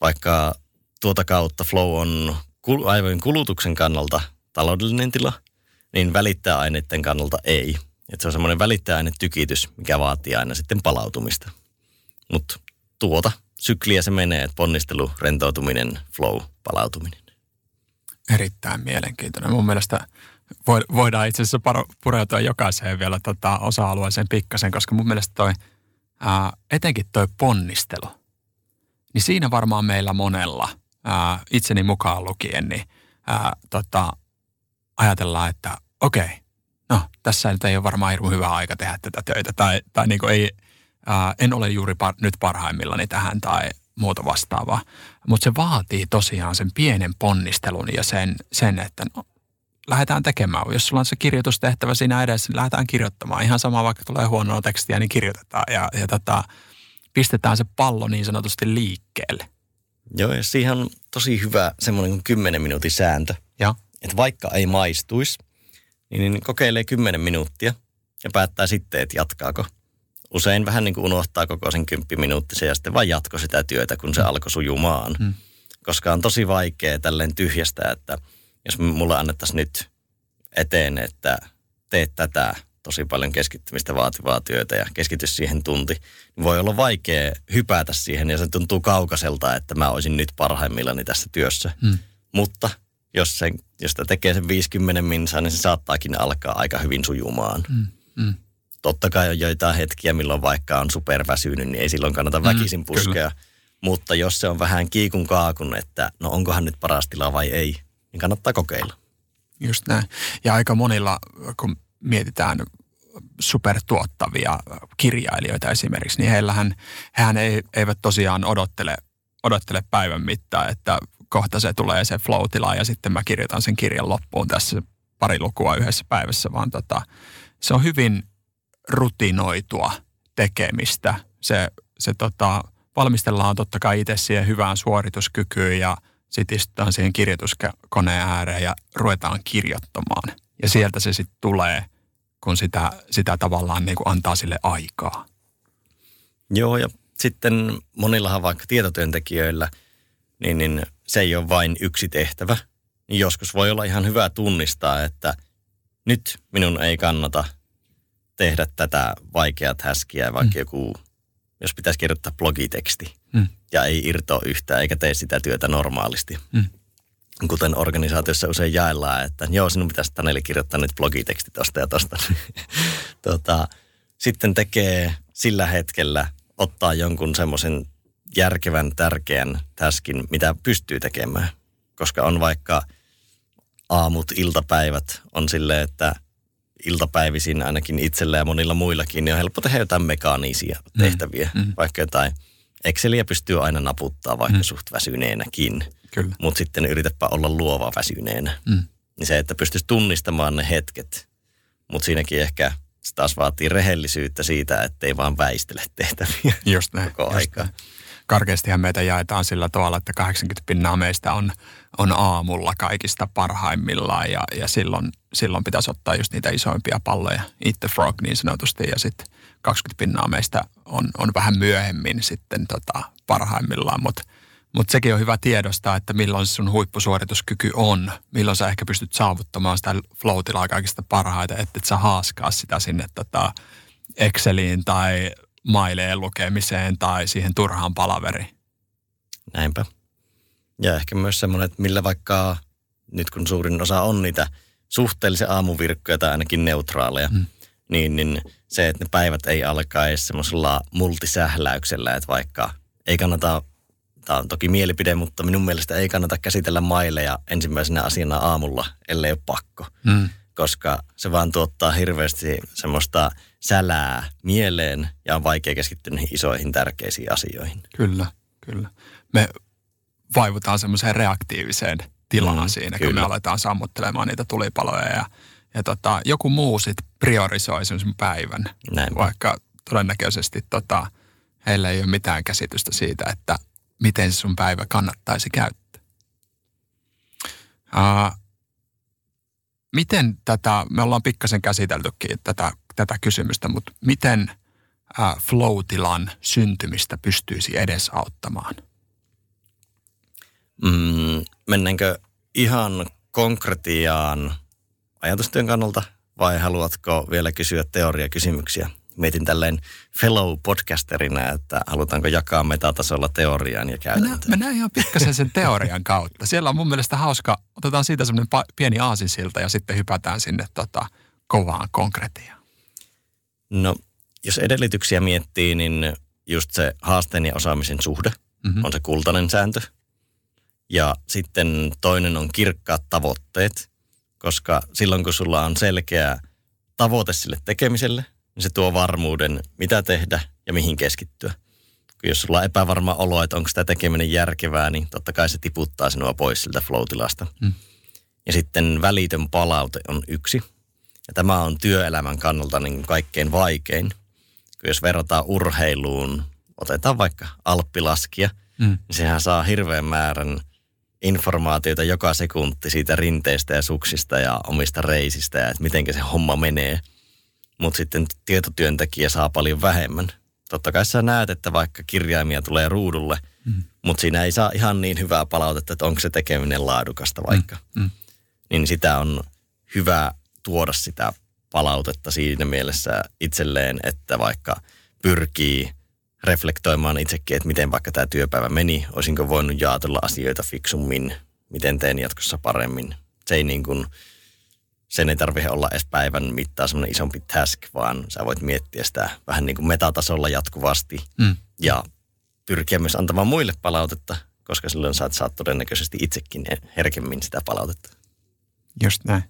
Speaker 1: vaikka tuota kautta flow on kul- aivojen kulutuksen kannalta taloudellinen tila, niin välittäjäaineiden kannalta ei. Että se on semmoinen välittäjäainetykitys, mikä vaatii aina sitten palautumista. Mutta tuota sykliä se menee, että ponnistelu, rentoutuminen, flow, palautuminen.
Speaker 2: Erittäin mielenkiintoinen. Mun mielestä voidaan itse asiassa pureutua jokaiseen vielä tota osa-alueeseen pikkasen, koska mun mielestä toi, ää, etenkin toi ponnistelu, niin siinä varmaan meillä monella, ää, itseni mukaan lukien, niin ää, tota, ajatellaan, että okei, no tässä nyt ei ole varmaan hirveän hyvä aika tehdä tätä töitä, tai, tai niin ei, ää, en ole juuri par, nyt parhaimmillani tähän tai muuta vastaavaa. Mutta se vaatii tosiaan sen pienen ponnistelun ja sen, sen että no, lähdetään tekemään. Jos sulla on se kirjoitustehtävä siinä edessä, niin lähdetään kirjoittamaan. Ihan sama, vaikka tulee huonoa tekstiä, niin kirjoitetaan ja, ja tota, pistetään se pallo niin sanotusti liikkeelle.
Speaker 1: Joo, ja siihen on tosi hyvä semmoinen kuin 10 minuutin sääntö.
Speaker 2: Ja.
Speaker 1: Että vaikka ei maistuisi, niin, niin kokeilee 10 minuuttia ja päättää sitten, että jatkaako. Usein vähän niin kuin unohtaa koko sen 10 minuuttisen ja sitten vain jatko sitä työtä, kun se mm. alkoi sujumaan. Mm. Koska on tosi vaikea tälleen tyhjästä, että – jos mulle annettaisiin nyt eteen, että teet tätä tosi paljon keskittymistä vaativaa työtä ja keskity siihen tunti, niin voi olla vaikea hypätä siihen ja se tuntuu kaukaiselta, että mä olisin nyt parhaimmillani tässä työssä. Hmm. Mutta jos, sen, jos sitä tekee sen 50 minsaa, niin se saattaakin alkaa aika hyvin sujumaan. Hmm. Hmm. Totta kai on joitain hetkiä, milloin vaikka on superväsynyt, niin ei silloin kannata hmm, väkisin puskea. Kyllä. Mutta jos se on vähän kiikun kaakun, että no onkohan nyt paras tila vai ei, niin kannattaa kokeilla.
Speaker 2: Just näin. Ja aika monilla, kun mietitään supertuottavia kirjailijoita esimerkiksi, niin heillähän, hehän ei, eivät tosiaan odottele, odottele päivän mittaan, että kohta se tulee se flow ja sitten mä kirjoitan sen kirjan loppuun tässä pari lukua yhdessä päivässä, vaan tota, se on hyvin rutinoitua tekemistä. Se, se tota, valmistellaan totta kai itse siihen hyvään suorituskykyyn ja – sitten istutaan siihen kirjoituskoneen ääreen ja ruvetaan kirjoittamaan. Ja sieltä se sitten tulee, kun sitä, sitä tavallaan niin kuin antaa sille aikaa.
Speaker 1: Joo, ja sitten monillahan vaikka tietotyöntekijöillä, niin, niin se ei ole vain yksi tehtävä. Niin joskus voi olla ihan hyvä tunnistaa, että nyt minun ei kannata tehdä tätä vaikeaa häskiä, vaikka mm. joku, jos pitäisi kirjoittaa blogiteksti mm. ja ei irtoa yhtään eikä tee sitä työtä normaalisti. Mm. Kuten organisaatiossa usein jaellaan, että joo, sinun pitäisi Taneli kirjoittaa nyt blogiteksti tosta ja tosta. tota, sitten tekee sillä hetkellä, ottaa jonkun semmoisen järkevän, tärkeän täskin, mitä pystyy tekemään. Koska on vaikka aamut, iltapäivät on silleen, että iltapäivisin ainakin itsellä ja monilla muillakin, niin on helppo tehdä jotain mekaanisia mm. tehtäviä, mm. vaikka jotain Exceliä pystyy aina naputtaa vaikka mm. suht väsyneenäkin. Mutta sitten yritäpä olla luova väsyneenä. Mm. Niin se, että pystyisi tunnistamaan ne hetket. Mutta siinäkin ehkä se taas vaatii rehellisyyttä siitä, ettei vaan väistele tehtäviä
Speaker 2: just näin, koko just aikaa. Näin. Karkeastihan meitä jaetaan sillä tavalla, että 80 pinnaa meistä on, on aamulla kaikista parhaimmillaan ja, ja silloin, silloin pitäisi ottaa just niitä isoimpia palloja, eat the frog niin sanotusti ja sitten 20 pinnaa meistä on, on vähän myöhemmin sitten tota parhaimmillaan, mutta mutta sekin on hyvä tiedostaa, että milloin sun huippusuorituskyky on, milloin sä ehkä pystyt saavuttamaan sitä flow kaikista parhaita, että et sä haaskaa sitä sinne tota Exceliin tai maileen lukemiseen tai siihen turhaan palaveriin.
Speaker 1: Näinpä. Ja ehkä myös semmoinen, että millä vaikka nyt kun suurin osa on niitä suhteellisen aamuvirkkoja tai ainakin neutraaleja, mm. niin, niin se, että ne päivät ei alkaisi semmoisella multisähläyksellä, että vaikka ei kannata, tämä on toki mielipide, mutta minun mielestä ei kannata käsitellä maileja ensimmäisenä asiana aamulla, ellei ole pakko. Mm. Koska se vaan tuottaa hirveästi semmoista sälää mieleen ja on vaikea keskittyä niihin isoihin tärkeisiin asioihin.
Speaker 2: Kyllä, kyllä. Me vaivutaan semmoiseen reaktiiviseen tilaan mm, siinä, kyllä. kun me aletaan sammuttelemaan niitä tulipaloja ja ja tota, joku muu sitten priorisoi sen päivän.
Speaker 1: Näin.
Speaker 2: Vaikka todennäköisesti tota, heillä ei ole mitään käsitystä siitä, että miten se sun päivä kannattaisi käyttää. Uh, miten tätä, me ollaan pikkasen käsiteltykin tätä, tätä kysymystä, mutta miten flow-tilan syntymistä pystyisi edesauttamaan?
Speaker 1: Mm, mennäänkö ihan konkretiaan ajatustyön kannalta vai haluatko vielä kysyä teoriakysymyksiä? Mietin tälleen fellow-podcasterina, että halutaanko jakaa metatasolla teoriaan ja käytäntöön.
Speaker 2: Mennään, mennään ihan pikkasen sen teorian kautta. Siellä on mun mielestä hauska, otetaan siitä semmoinen pieni aasinsilta ja sitten hypätään sinne tota, kovaan konkretiaan.
Speaker 1: No, jos edellytyksiä miettii, niin just se haasteen ja osaamisen suhde mm-hmm. on se kultainen sääntö. Ja sitten toinen on kirkkaat tavoitteet, koska silloin kun sulla on selkeä tavoite sille tekemiselle, niin se tuo varmuuden, mitä tehdä ja mihin keskittyä. Kun jos sulla on epävarma olo, että onko sitä tekeminen järkevää, niin totta kai se tiputtaa sinua pois siltä flow-tilasta. Mm. Ja sitten välitön palaute on yksi. Ja tämä on työelämän kannalta niin kaikkein vaikein. Kun jos verrataan urheiluun, otetaan vaikka alppilaskia, mm. niin sehän saa hirveän määrän informaatiota joka sekunti siitä rinteistä ja suksista ja omista reisistä ja että miten se homma menee. Mutta sitten tietotyöntekijä saa paljon vähemmän. Totta kai sä näet, että vaikka kirjaimia tulee ruudulle, mm. mutta siinä ei saa ihan niin hyvää palautetta, että onko se tekeminen laadukasta vaikka. Mm. Mm. Niin sitä on hyvä tuoda sitä palautetta siinä mielessä itselleen, että vaikka pyrkii reflektoimaan itsekin, että miten vaikka tämä työpäivä meni, olisinko voinut jaatella asioita fiksummin, miten teen jatkossa paremmin. Se ei niin kuin, sen ei tarvitse olla edes päivän mittaa semmoinen isompi task, vaan sä voit miettiä sitä vähän niin kuin metatasolla jatkuvasti mm. ja pyrkiä myös antamaan muille palautetta, koska silloin saat, saat todennäköisesti itsekin herkemmin sitä palautetta.
Speaker 2: Just näin.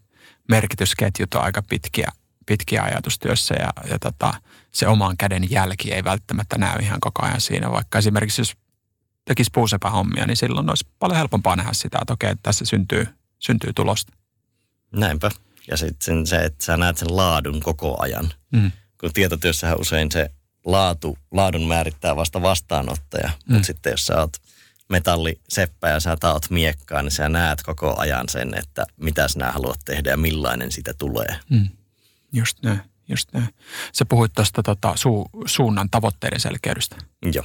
Speaker 2: Merkitysketjut on aika pitkiä pitkiä ajatustyössä ja, ja tota, se oman käden jälki ei välttämättä näy ihan koko ajan siinä. Vaikka esimerkiksi jos tekisi puusepähommia, niin silloin olisi paljon helpompaa nähdä sitä, että okei, tässä syntyy, syntyy tulosta.
Speaker 1: Näinpä. Ja sitten se, että sä näet sen laadun koko ajan. Mm. Kun tietotyössähän usein se laatu, laadun määrittää vasta vastaanottaja. Mm. Mutta sitten jos sä oot metalliseppä ja sä taot miekkaa, niin sä näet koko ajan sen, että mitä sinä haluat tehdä ja millainen sitä tulee. Mm.
Speaker 2: Just näin, just näin. Sä puhuit tuosta tota, su, suunnan tavoitteiden selkeydestä.
Speaker 1: Joo.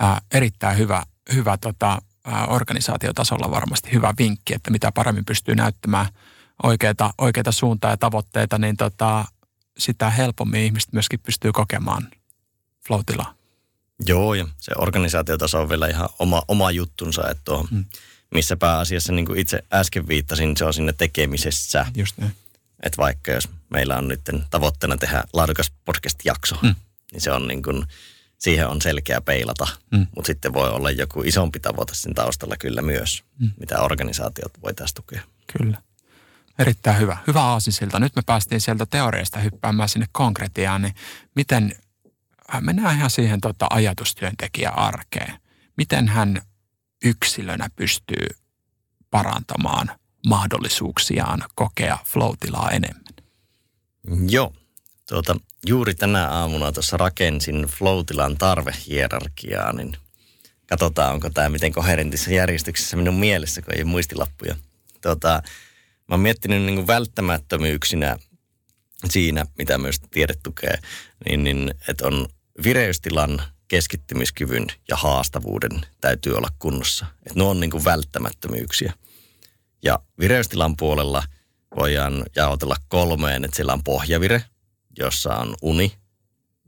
Speaker 2: Ää, erittäin hyvä, hyvä tota, ää, organisaatiotasolla varmasti hyvä vinkki, että mitä paremmin pystyy näyttämään oikeita, oikeita suuntaa ja tavoitteita, niin tota, sitä helpommin ihmiset myöskin pystyy kokemaan flow.
Speaker 1: Joo, ja se organisaatiotaso on vielä ihan oma, oma juttunsa, että tuo, hmm. missä pääasiassa niin kuin itse äsken viittasin, se on sinne tekemisessä.
Speaker 2: Just näin.
Speaker 1: Että vaikka jos meillä on nyt tavoitteena tehdä laadukas podcast-jakso, mm. niin se on niin kuin, siihen on selkeä peilata. Mm. Mutta sitten voi olla joku isompi tavoite sen taustalla kyllä myös, mm. mitä organisaatiot voi tästä tukea.
Speaker 2: Kyllä. Erittäin hyvä. Hyvä aasisilta. Nyt me päästiin sieltä teoriasta hyppäämään sinne konkretiaan, niin miten, äh, mennään ihan siihen tota ajatustyöntekijä arkeen. Miten hän yksilönä pystyy parantamaan mahdollisuuksiaan kokea flow enemmän?
Speaker 1: Joo. Tuota, juuri tänä aamuna tuossa rakensin flow tarvehierarkiaa, niin katsotaan, onko tämä miten koherentissa järjestyksessä minun mielessä, kun ei muistilappuja. Tuota, mä oon miettinyt niin välttämättömyyksinä siinä, mitä myös tiede tukee, niin, niin että on vireystilan, keskittymiskyvyn ja haastavuuden täytyy olla kunnossa. Että nuo on niin välttämättömyyksiä. Ja vireystilan puolella voidaan jaotella kolmeen, että siellä on pohjavire, jossa on uni,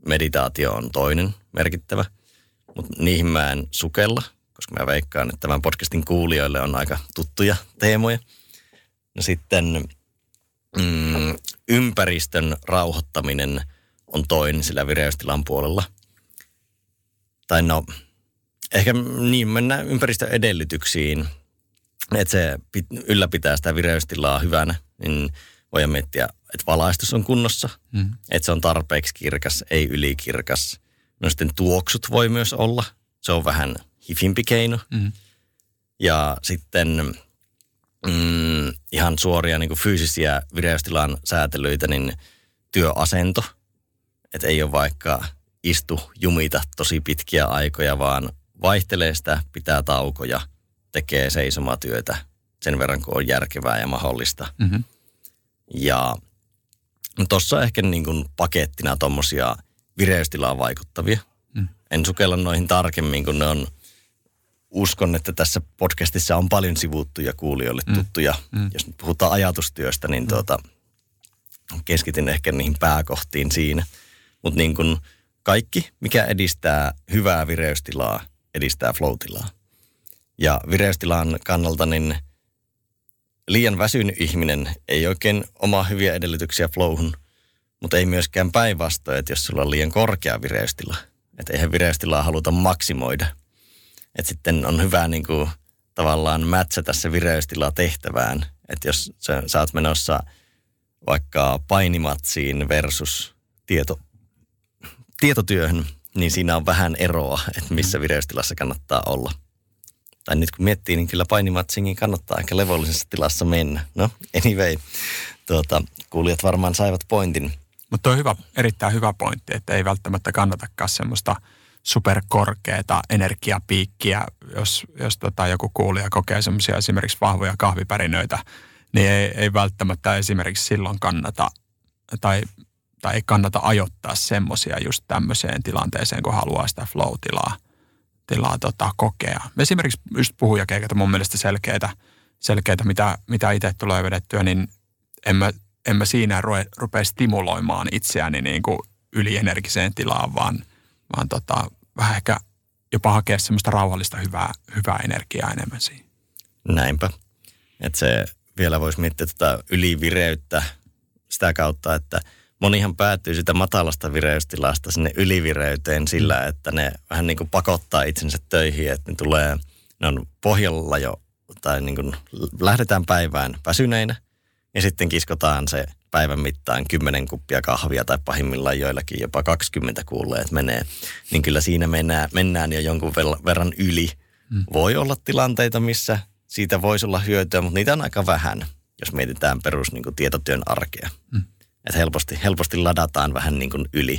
Speaker 1: meditaatio on toinen merkittävä, mutta niihin mä en sukella, koska mä veikkaan, että tämän podcastin kuulijoille on aika tuttuja teemoja. Sitten mm, ympäristön rauhoittaminen on toinen sillä vireystilan puolella. Tai no, ehkä niin mennään ympäristön edellytyksiin – että se pit, ylläpitää sitä vireystilaa hyvänä, niin voi miettiä, että valaistus on kunnossa, mm. että se on tarpeeksi kirkas, ei ylikirkas. No sitten tuoksut voi myös olla, se on vähän hifimpi keino. Mm. Ja sitten mm, ihan suoria niin kuin fyysisiä vireystilan säätelyitä, niin työasento, että ei ole vaikka istu jumita tosi pitkiä aikoja, vaan vaihtelee sitä, pitää taukoja – tekee seisomatyötä sen verran, kun on järkevää ja mahdollista. Mm-hmm. Ja tuossa ehkä niin kuin pakettina tuommoisia vireystilaan vaikuttavia. Mm. En sukella noihin tarkemmin, kun ne on uskon, että tässä podcastissa on paljon sivuttuja kuulijoille mm. tuttuja. Mm. Jos nyt puhutaan ajatustyöstä, niin mm. tuota, keskityn ehkä niihin pääkohtiin siinä. Mutta niin kuin kaikki, mikä edistää hyvää vireystilaa, edistää flow-tilaa. Ja vireystilan kannalta niin liian väsynyt ihminen ei oikein omaa hyviä edellytyksiä flowhun, mutta ei myöskään päinvastoin, että jos sulla on liian korkea vireystila, että eihän vireystilaa haluta maksimoida. Että sitten on hyvä niin kuin, tavallaan mätsätä se vireystila tehtävään. Että jos sä, sä oot menossa vaikka painimatsiin versus tieto, tietotyöhön, niin siinä on vähän eroa, että missä mm. vireystilassa kannattaa olla. Tai nyt kun miettii, niin kyllä painimatsiinkin kannattaa aika levollisessa tilassa mennä. No, anyway, tuota, kuulijat varmaan saivat pointin.
Speaker 2: Mutta on hyvä, erittäin hyvä pointti, että ei välttämättä kannatakaan semmoista superkorkeata energiapiikkiä, jos, jos tota joku kuulija kokee semmoisia esimerkiksi vahvoja kahvipärinöitä, niin ei, ei välttämättä esimerkiksi silloin kannata tai tai ei kannata ajoittaa semmoisia just tämmöiseen tilanteeseen, kun haluaa sitä flow-tilaa tilaa, tota, kokea. Esimerkiksi just puhujakeikat on mun mielestä selkeitä, selkeitä mitä, mitä itse tulee vedettyä, niin en mä, en mä siinä rupea stimuloimaan itseäni niin kuin ylienergiseen tilaan, vaan, vaan tota, vähän ehkä jopa hakea semmoista rauhallista hyvää, hyvää energiaa enemmän siihen.
Speaker 1: Näinpä. Että se vielä voisi miettiä tätä ylivireyttä sitä kautta, että – monihan päätyy sitä matalasta vireystilasta sinne ylivireyteen sillä, mm. että ne vähän niin kuin pakottaa itsensä töihin, että ne tulee, ne on pohjalla jo, tai niin kuin lähdetään päivään väsyneinä, ja sitten kiskotaan se päivän mittaan kymmenen kuppia kahvia tai pahimmillaan joillakin jopa 20 kuulee, että menee, niin kyllä siinä mennään, mennään jo jonkun verran yli. Mm. Voi olla tilanteita, missä siitä voisi olla hyötyä, mutta niitä on aika vähän, jos mietitään perus niin kuin tietotyön arkea. Mm. Että helposti, helposti ladataan vähän niin kuin yli.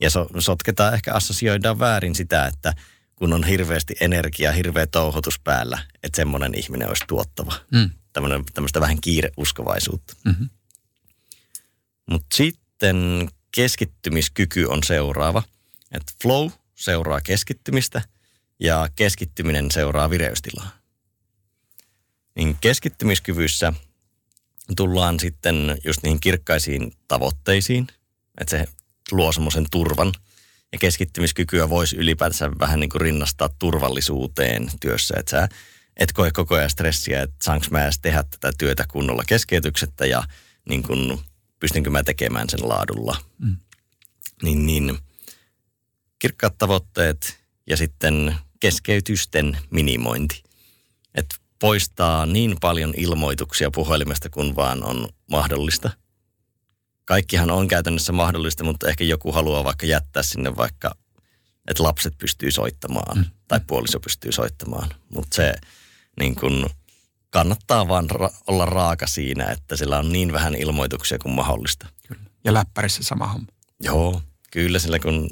Speaker 1: Ja so, sotketaan, ehkä assosioidaan väärin sitä, että kun on hirveästi energiaa, hirveä touhotus päällä, että semmoinen ihminen olisi tuottava. Mm. Tämmöinen, tämmöistä vähän kiireuskovaisuutta. Mm-hmm. Mutta sitten keskittymiskyky on seuraava. Että flow seuraa keskittymistä ja keskittyminen seuraa vireystilaa. Niin keskittymiskyvyssä – tullaan sitten just niihin kirkkaisiin tavoitteisiin, että se luo semmoisen turvan. Ja keskittymiskykyä voisi ylipäätänsä vähän niin kuin rinnastaa turvallisuuteen työssä, että sä et koe koko ajan stressiä, että saanko mä edes tehdä tätä työtä kunnolla keskeytyksettä ja niin kuin, pystynkö mä tekemään sen laadulla. Mm. Niin, niin kirkkaat tavoitteet ja sitten keskeytysten minimointi. Että poistaa niin paljon ilmoituksia puhelimesta kuin vaan on mahdollista. Kaikkihan on käytännössä mahdollista, mutta ehkä joku haluaa vaikka jättää sinne vaikka, että lapset pystyy soittamaan mm. tai puoliso pystyy soittamaan. Mutta se niin kun, kannattaa vaan ra- olla raaka siinä, että sillä on niin vähän ilmoituksia kuin mahdollista.
Speaker 2: Kyllä. Ja läppärissä sama homma.
Speaker 1: Joo, kyllä sillä kun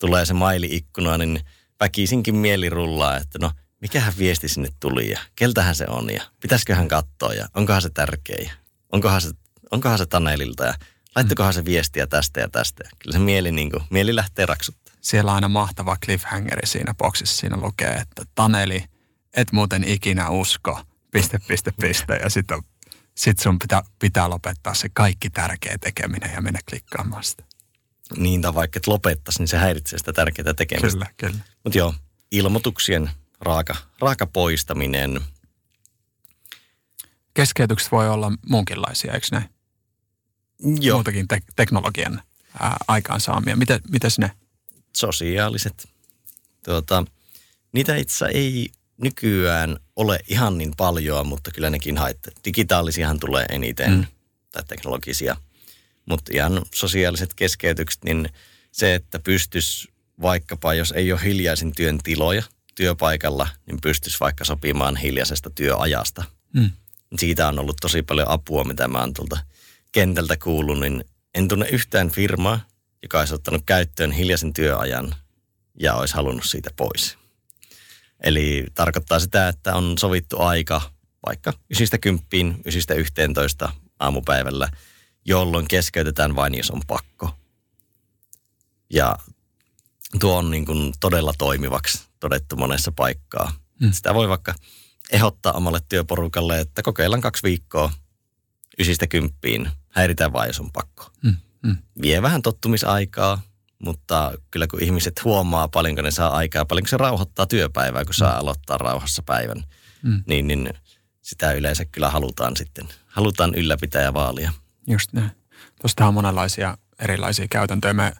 Speaker 1: tulee se maili-ikkuna, niin väkisinkin mieli rullaa, että no – mikähän viesti sinne tuli ja keltähän se on ja pitäisiköhän katsoa ja onkohan se tärkeä ja onkohan se, onkohan se Tanelilta ja laittakohan se viestiä tästä ja tästä. Kyllä se mieli, niin kuin, mieli lähtee raksuttaa.
Speaker 2: Siellä on aina mahtava cliffhangeri siinä boksissa. Siinä lukee, että Taneli, et muuten ikinä usko, piste, piste, piste. Ja sitten sit sun pitää, pitää lopettaa se kaikki tärkeä tekeminen ja mennä klikkaamaan sitä.
Speaker 1: Niin, tai vaikka et lopettaisi, niin se häiritsee sitä tärkeää tekemistä.
Speaker 2: Kyllä, kyllä.
Speaker 1: Mutta joo, ilmoituksien raaka, raaka poistaminen.
Speaker 2: Keskeytykset voi olla muunkinlaisia, eikö näin?
Speaker 1: Joo.
Speaker 2: Muutakin te- teknologian ää, aikaansaamia. Miten, mites ne?
Speaker 1: Sosiaaliset. Tuota, niitä itse ei nykyään ole ihan niin paljon, mutta kyllä nekin haittaa. Digitaalisiahan tulee eniten, mm. tai teknologisia. Mutta ihan sosiaaliset keskeytykset, niin se, että pystys vaikkapa, jos ei ole hiljaisin työn tiloja – työpaikalla, niin pystyisi vaikka sopimaan hiljaisesta työajasta. Mm. Siitä on ollut tosi paljon apua, mitä mä oon tuolta kentältä kuullut, niin en tunne yhtään firmaa, joka olisi ottanut käyttöön hiljaisen työajan ja olisi halunnut siitä pois. Eli tarkoittaa sitä, että on sovittu aika vaikka 9.10, 11 aamupäivällä, jolloin keskeytetään vain, jos on pakko. Ja tuo on niin kuin todella toimivaksi todettu monessa paikkaa. Mm. Sitä voi vaikka ehdottaa omalle työporukalle, että kokeillaan kaksi viikkoa ysistä kymppiin, häiritään vaan, jos on pakko. Mm. Mm. Vie vähän tottumisaikaa, mutta kyllä kun ihmiset huomaa paljonko ne saa aikaa, paljonko se rauhoittaa työpäivää, kun saa mm. aloittaa rauhassa päivän, mm. niin, niin sitä yleensä kyllä halutaan sitten, halutaan ylläpitää ja vaalia.
Speaker 2: Just näin. Tuosta on monenlaisia erilaisia käytäntöjä. Me,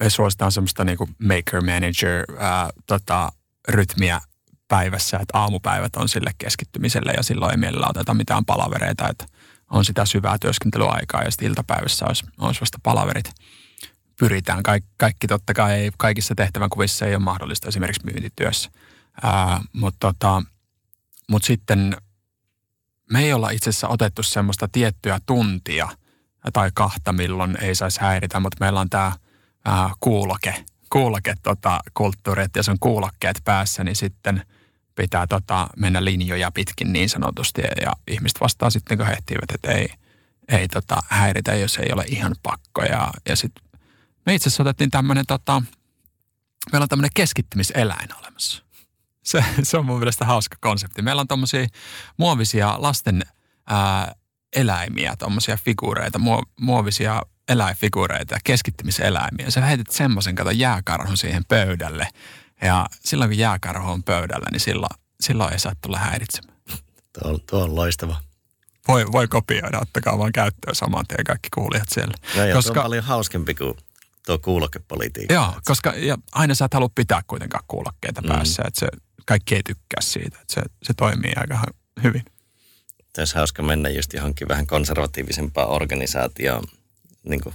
Speaker 2: me suositaan semmoista niin kuin maker manager ää, tota, rytmiä päivässä, että aamupäivät on sille keskittymiselle ja silloin ei mielellä oteta mitään palavereita, että on sitä syvää työskentelyaikaa ja sitten iltapäivässä olisi, olisi vasta palaverit. Pyritään. Kaik, kaikki totta kai kaikissa tehtävänkuvissa ei ole mahdollista esimerkiksi myyntityössä. Ää, mutta tota, mut sitten me ei olla itse asiassa otettu semmoista tiettyä tuntia tai kahta, milloin ei saisi häiritä, mutta meillä on tämä kuuloke, kuuloke tota, kulttuuri, että jos on kuulokkeet päässä, niin sitten pitää tota, mennä linjoja pitkin niin sanotusti. Ja ihmiset vastaa sitten, kun he ehtivät, että ei, ei tota, häiritä, jos ei ole ihan pakko. Ja, ja sitten me itse asiassa otettiin tämmöinen, tota, meillä on tämmöinen keskittymiseläin olemassa. Se, se on mun mielestä hauska konsepti. Meillä on tuommoisia muovisia lasten ää, eläimiä, tuommoisia figuureita, muo, muovisia eläinfiguureita ja keskittymiseläimiä. Sä heität semmoisen kato jääkarhun siihen pöydälle. Ja silloin kun jääkarhu on pöydällä, niin silloin, silloin ei saa tulla häiritsemään.
Speaker 1: Tuo, tuo on loistava.
Speaker 2: Voi, voi kopioida, ottakaa vaan käyttöön saman tien kaikki kuulijat siellä.
Speaker 1: No ja koska, on paljon hauskempi kuin tuo kuulokkepolitiikka.
Speaker 2: Joo, koska ja aina sä et halua pitää kuitenkaan kuulokkeita mm. päässä, että se, kaikki ei tykkää siitä, että se, se toimii aika hyvin.
Speaker 1: Tässä hauska mennä just johonkin vähän konservatiivisempaan organisaatioon, niin kuin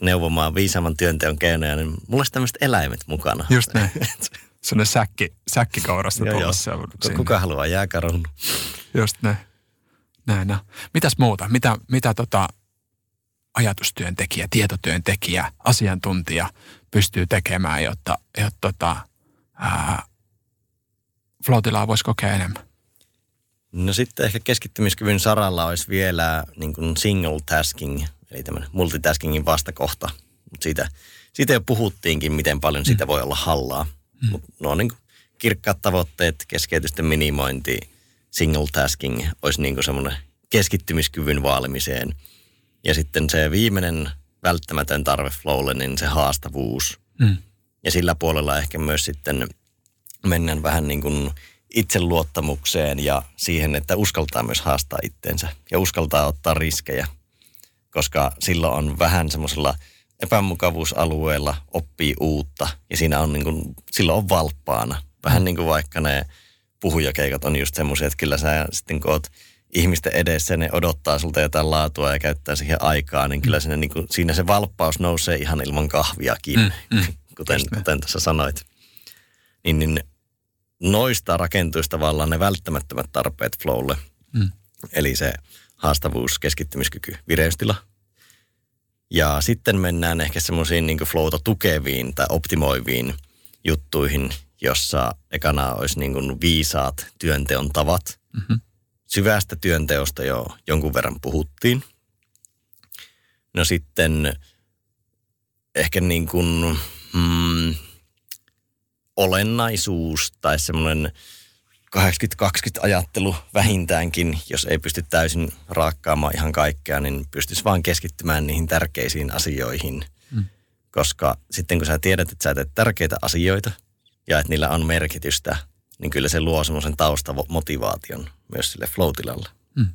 Speaker 1: neuvomaan viisaamman työnteon keinoja, niin mulla olisi tämmöiset eläimet mukana.
Speaker 2: Just näin. Sellainen säkki, säkkikaurasta
Speaker 1: joo, joo. Kuka haluaa jääkarhun?
Speaker 2: Just näin. Näin, no. Mitäs muuta? Mitä, mitä tota ajatustyöntekijä, tietotyöntekijä, asiantuntija pystyy tekemään, jotta, jotta tota, ää, Floatilaa voisi kokea enemmän?
Speaker 1: No sitten ehkä keskittymiskyvyn saralla olisi vielä niin kuin single tasking, eli tämmöinen multitaskingin vastakohta. Mutta siitä, siitä jo puhuttiinkin, miten paljon siitä mm. voi olla hallaa. Mm. Mutta no on niin kuin kirkkaat tavoitteet, keskeytysten minimointi, single tasking olisi niin kuin semmoinen keskittymiskyvyn vaalimiseen. Ja sitten se viimeinen välttämätön tarve flowlle, niin se haastavuus. Mm. Ja sillä puolella ehkä myös sitten mennään vähän niin kuin itseluottamukseen ja siihen, että uskaltaa myös haastaa itteensä ja uskaltaa ottaa riskejä, koska silloin on vähän semmoisella epämukavuusalueella oppii uutta ja siinä on niin kuin, silloin on valppaana. Vähän niin kuin vaikka ne puhujakeikat on just semmoisia, että kyllä sä sitten kun oot ihmisten edessä ne odottaa sulta jotain laatua ja käyttää siihen aikaa, niin kyllä siinä, niin kuin, siinä se valppaus nousee ihan ilman kahviakin, mm, mm, kuten, kuten tässä sanoit. Niin, niin noista rakentuisi tavallaan ne välttämättömät tarpeet flowlle. Mm. Eli se haastavuus, keskittymiskyky, vireystila. Ja sitten mennään ehkä semmoisiin niin flowta tukeviin tai optimoiviin juttuihin, jossa ekana olisi niin viisaat työnteon tavat. Mm-hmm. Syvästä työnteosta jo jonkun verran puhuttiin. No sitten ehkä niin kuin, mm, olennaisuus tai semmoinen 80-20 ajattelu vähintäänkin, jos ei pysty täysin raakkaamaan ihan kaikkea, niin pystyisi vaan keskittymään niihin tärkeisiin asioihin. Mm. Koska sitten kun sä tiedät, että sä teet tärkeitä asioita ja että niillä on merkitystä, niin kyllä se luo semmoisen taustamotivaation myös sille flow Mm.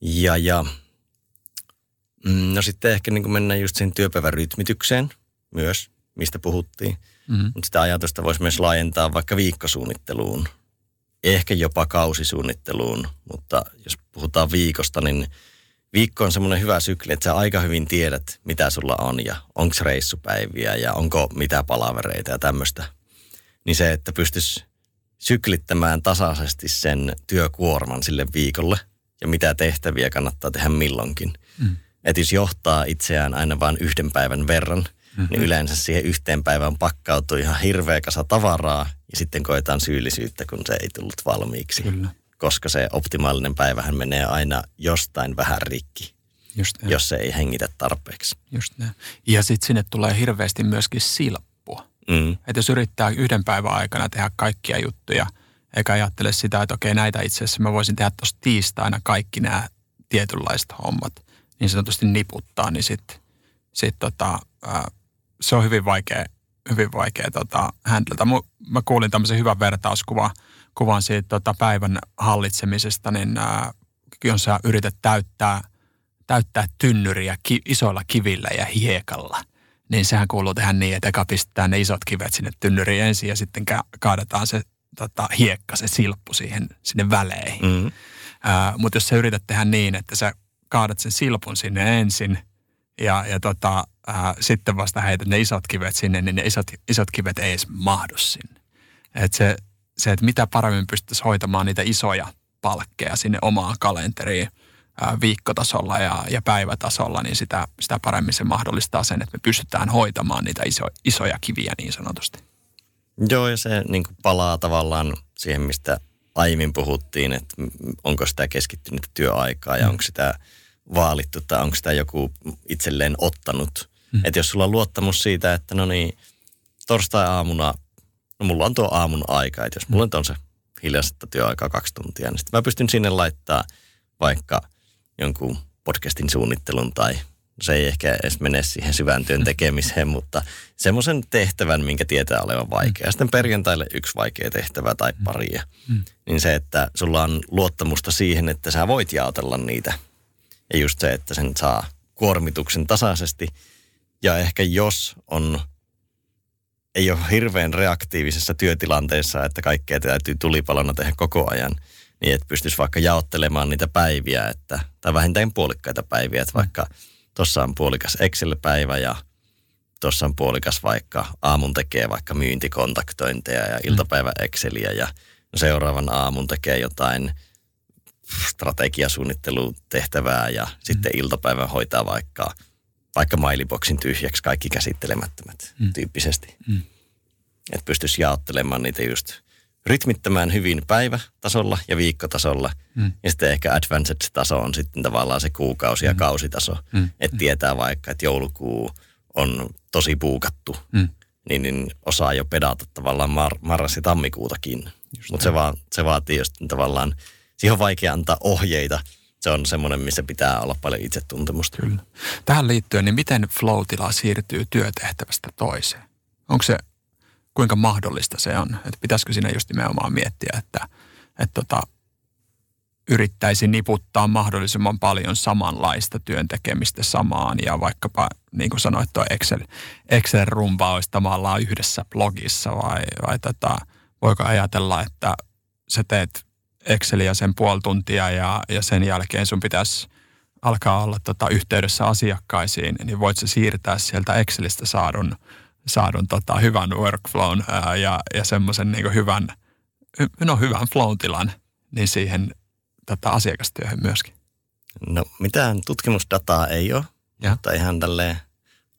Speaker 1: Ja, ja mm, no sitten ehkä niin kuin mennään just sen työpäivän rytmitykseen myös mistä puhuttiin. Mm-hmm. Mutta sitä ajatusta voisi myös laajentaa vaikka viikkosuunnitteluun, ehkä jopa kausisuunnitteluun, mutta jos puhutaan viikosta, niin viikko on semmoinen hyvä sykli, että sä aika hyvin tiedät, mitä sulla on ja onko reissupäiviä ja onko mitä palavereita ja tämmöistä. Niin se, että pystyisi syklittämään tasaisesti sen työkuorman sille viikolle ja mitä tehtäviä kannattaa tehdä milloinkin. Mm. Että jos johtaa itseään aina vain yhden päivän verran – mm-hmm. niin yleensä siihen yhteen päivään pakkautuu ihan hirveä kasa tavaraa ja sitten koetaan syyllisyyttä, kun se ei tullut valmiiksi. Kyllä. Koska se optimaalinen päivähän menee aina jostain vähän rikki, Just jos se ei hengitä tarpeeksi.
Speaker 2: Just näin. Ja sitten sinne tulee hirveästi myöskin silppua. Mm. Että jos yrittää yhden päivän aikana tehdä kaikkia juttuja, eikä ajattele sitä, että okei näitä itse asiassa mä voisin tehdä tuossa tiistaina kaikki nämä tietynlaiset hommat, niin sanotusti niputtaa, niin sitten sit tota, se on hyvin vaikea, hyvin vaikea tota, händeltä. Mä kuulin tämmöisen hyvän vertauskuvan kuvan siitä tota, päivän hallitsemisesta, niin ää, jos sä yrität täyttää, täyttää tynnyriä ki, isoilla kivillä ja hiekalla, niin sehän kuuluu tehdä niin, että eka pistetään ne isot kivet sinne tynnyriin ensin ja sitten ka- kaadetaan se tota, hiekka, se silppu siihen sinne väleihin. Mm-hmm. Mutta jos sä yrität tehdä niin, että sä kaadat sen silpun sinne ensin ja, ja tota, ää, sitten vasta heität ne isot kivet sinne, niin ne isot, isot kivet ei edes mahdu sinne. Et se, se, että mitä paremmin pystyisi hoitamaan niitä isoja palkkeja sinne omaan kalenteriin viikkotasolla ja, ja päivätasolla, niin sitä, sitä paremmin se mahdollistaa sen, että me pystytään hoitamaan niitä iso, isoja kiviä niin sanotusti.
Speaker 1: Joo, ja se niin palaa tavallaan siihen, mistä aiemmin puhuttiin, että onko sitä keskittynyt työaikaa ja mm. onko sitä vaalittu tai onko sitä joku itselleen ottanut. Mm. Että jos sulla on luottamus siitä, että no niin, torstai-aamuna, no mulla on tuo aamun aika, että jos mulla on se hiljaisesta työaikaa kaksi tuntia, niin sitten mä pystyn sinne laittaa vaikka jonkun podcastin suunnittelun tai se ei ehkä edes mene siihen syvään työn tekemiseen, mutta semmoisen tehtävän, minkä tietää olevan vaikea. Sitten perjantaille yksi vaikea tehtävä tai paria. Mm. Niin se, että sulla on luottamusta siihen, että sä voit jaotella niitä. Ja just se, että sen saa kuormituksen tasaisesti. Ja ehkä jos on, ei ole hirveän reaktiivisessa työtilanteessa, että kaikkea täytyy tulipalona tehdä koko ajan, niin että pystyisi vaikka jaottelemaan niitä päiviä, että, tai vähintään puolikkaita päiviä, että vaikka – tuossa on puolikas Excel-päivä ja tuossa on puolikas vaikka aamun tekee vaikka myyntikontaktointeja ja iltapäivä Exceliä ja seuraavan aamun tekee jotain strategiasuunnittelutehtävää ja mm. sitten iltapäivän hoitaa vaikka, vaikka mailiboksin tyhjäksi kaikki käsittelemättömät mm. tyyppisesti. Mm. Että pystyisi jaottelemaan niitä just rytmittämään hyvin päivätasolla ja viikkotasolla. Mm. Ja sitten ehkä advanced-taso on sitten tavallaan se kuukausi- ja mm. kausitaso. Mm. Että tietää vaikka, että joulukuu on tosi puukattu, mm. niin, niin osaa jo pedata tavallaan mar- marras- ja tammikuutakin. Mutta se, va- se vaatii just tavallaan, siihen on vaikea antaa ohjeita. Se on semmoinen, missä pitää olla paljon itsetuntemusta.
Speaker 2: Kyllä. Tähän liittyen, niin miten flow siirtyy työtehtävästä toiseen? Onko se kuinka mahdollista se on. Että pitäisikö siinä just nimenomaan miettiä, että, että tota, yrittäisi niputtaa mahdollisimman paljon samanlaista työntekemistä samaan ja vaikkapa niin kuin sanoit, tuo Excel, Excel-rumba olisi tavallaan yhdessä blogissa vai, vai tota, voiko ajatella, että sä teet Exceliä sen puoli tuntia ja, ja sen jälkeen sun pitäisi alkaa olla tota yhteydessä asiakkaisiin, niin voit sä siirtää sieltä Excelistä saadun saadun tota, hyvän workflown ää, ja, ja semmoisen niin hyvän, no, hyvän flow tilan niin siihen tota, asiakastyöhön myöskin?
Speaker 1: No mitään tutkimusdataa ei ole, ja. mutta ihan tälleen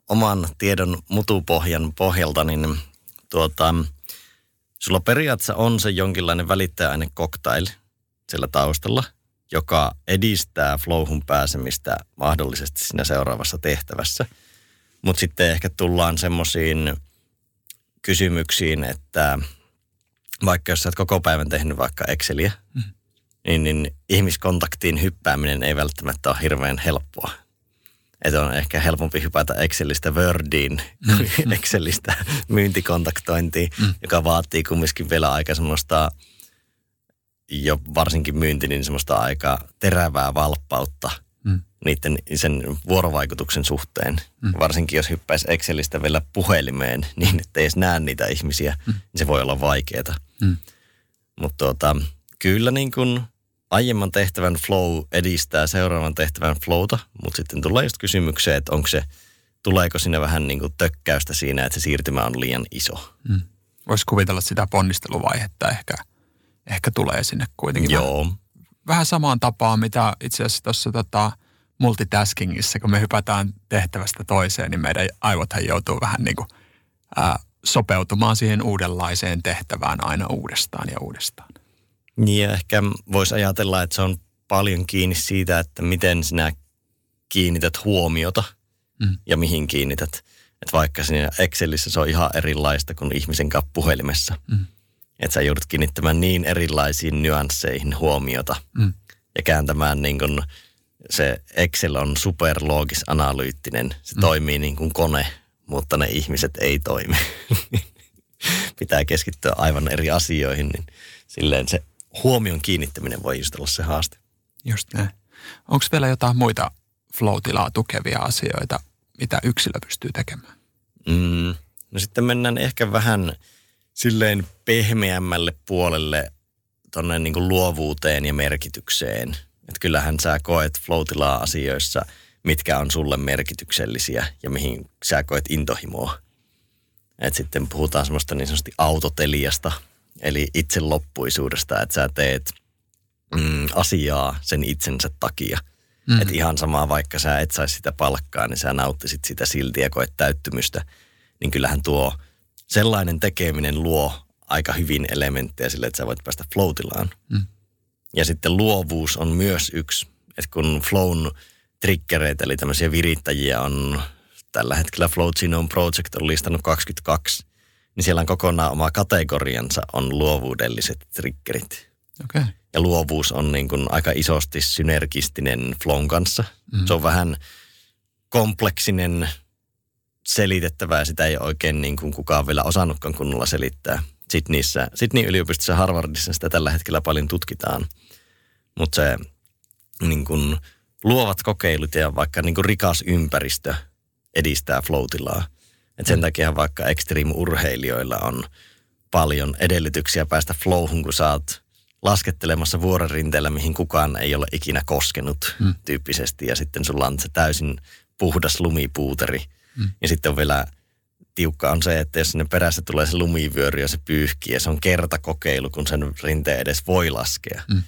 Speaker 1: oman tiedon mutupohjan pohjalta, niin tuota, sulla periaatteessa on se jonkinlainen välittäjäaine cocktail sillä taustalla, joka edistää flowhun pääsemistä mahdollisesti siinä seuraavassa tehtävässä – mutta sitten ehkä tullaan semmoisiin kysymyksiin, että vaikka jos sä oot koko päivän tehnyt vaikka Exceliä, mm. niin, niin ihmiskontaktiin hyppääminen ei välttämättä ole hirveän helppoa. Että on ehkä helpompi hypätä Excelistä Wordiin mm. kuin mm. Excelistä myyntikontaktointiin, mm. joka vaatii kumminkin vielä aika semmoista, jo varsinkin myynti, niin semmoista aika terävää valppautta – niiden sen vuorovaikutuksen suhteen. Mm. Varsinkin jos hyppäisi Excelistä vielä puhelimeen niin, että ei edes näe niitä ihmisiä, mm. niin se voi olla vaikeaa. Mm. Mutta tuota, kyllä niin kuin aiemman tehtävän flow edistää seuraavan tehtävän flowta, mutta sitten tulee just kysymykseen, että onko se, tuleeko sinne vähän niin kuin tökkäystä siinä, että se siirtymä on liian iso. Mm.
Speaker 2: Voisi kuvitella sitä ponnisteluvaihetta ehkä, ehkä tulee sinne kuitenkin.
Speaker 1: Joo.
Speaker 2: Vähän, vähän samaan tapaan, mitä itse asiassa tuossa tota, multitaskingissa, kun me hypätään tehtävästä toiseen, niin meidän aivothan joutuu vähän niin kuin, ää, sopeutumaan siihen uudenlaiseen tehtävään aina uudestaan ja uudestaan.
Speaker 1: Niin ja ehkä voisi ajatella, että se on paljon kiinni siitä, että miten sinä kiinnität huomiota mm. ja mihin kiinnität. Että vaikka siinä Excelissä se on ihan erilaista kuin ihmisen kanssa puhelimessa. Mm. Että sä joudut kiinnittämään niin erilaisiin nyansseihin huomiota mm. ja kääntämään niin kuin se Excel on superloogis analyyttinen. Se mm. toimii niin kuin kone, mutta ne ihmiset ei toimi. Pitää keskittyä aivan eri asioihin, niin silleen se huomion kiinnittäminen voi just olla se haaste.
Speaker 2: Just näin. Onko vielä jotain muita flow tukevia asioita, mitä yksilö pystyy tekemään?
Speaker 1: Mm, no sitten mennään ehkä vähän silleen pehmeämmälle puolelle tuonne niin luovuuteen ja merkitykseen. Että kyllähän sä koet flow asioissa, mitkä on sulle merkityksellisiä ja mihin sä koet intohimoa. Et sitten puhutaan semmoista niin sanotusti autoteliasta, eli itseloppuisuudesta, että sä teet mm, asiaa sen itsensä takia. Mm. Että ihan sama, vaikka sä et saisi sitä palkkaa, niin sä nauttisit sitä silti ja koet täyttymystä. Niin kyllähän tuo sellainen tekeminen luo aika hyvin elementtejä sille, että sä voit päästä floatilaan. Mm. Ja sitten luovuus on myös yksi, että kun flown triggereitä, eli tämmöisiä virittäjiä on tällä hetkellä Flow Genome Project on listannut 22, niin siellä on kokonaan oma kategoriansa on luovuudelliset triggerit.
Speaker 2: Okay.
Speaker 1: Ja luovuus on niin kuin aika isosti synergistinen flown kanssa. Mm. Se on vähän kompleksinen selitettävää ja sitä ei oikein niin kuin kukaan vielä osannutkaan kunnolla selittää. Sydneyssä, Sydney yliopistossa Harvardissa sitä tällä hetkellä paljon tutkitaan. Mutta se niin kuin, luovat kokeilut ja vaikka niin kuin rikas ympäristö edistää floatilaa. Et sen takia vaikka extreme-urheilijoilla on paljon edellytyksiä päästä flowhun, kun saat laskettelemassa vuororinteellä, mihin kukaan ei ole ikinä koskenut mm. tyyppisesti. Ja sitten sulla on se täysin puhdas lumipuuteri. Mm. Ja sitten on vielä tiukka on se, että jos sinne perässä tulee se lumivyöry ja se pyyhkii ja se on kertakokeilu, kun sen rinteen edes voi laskea. Mm.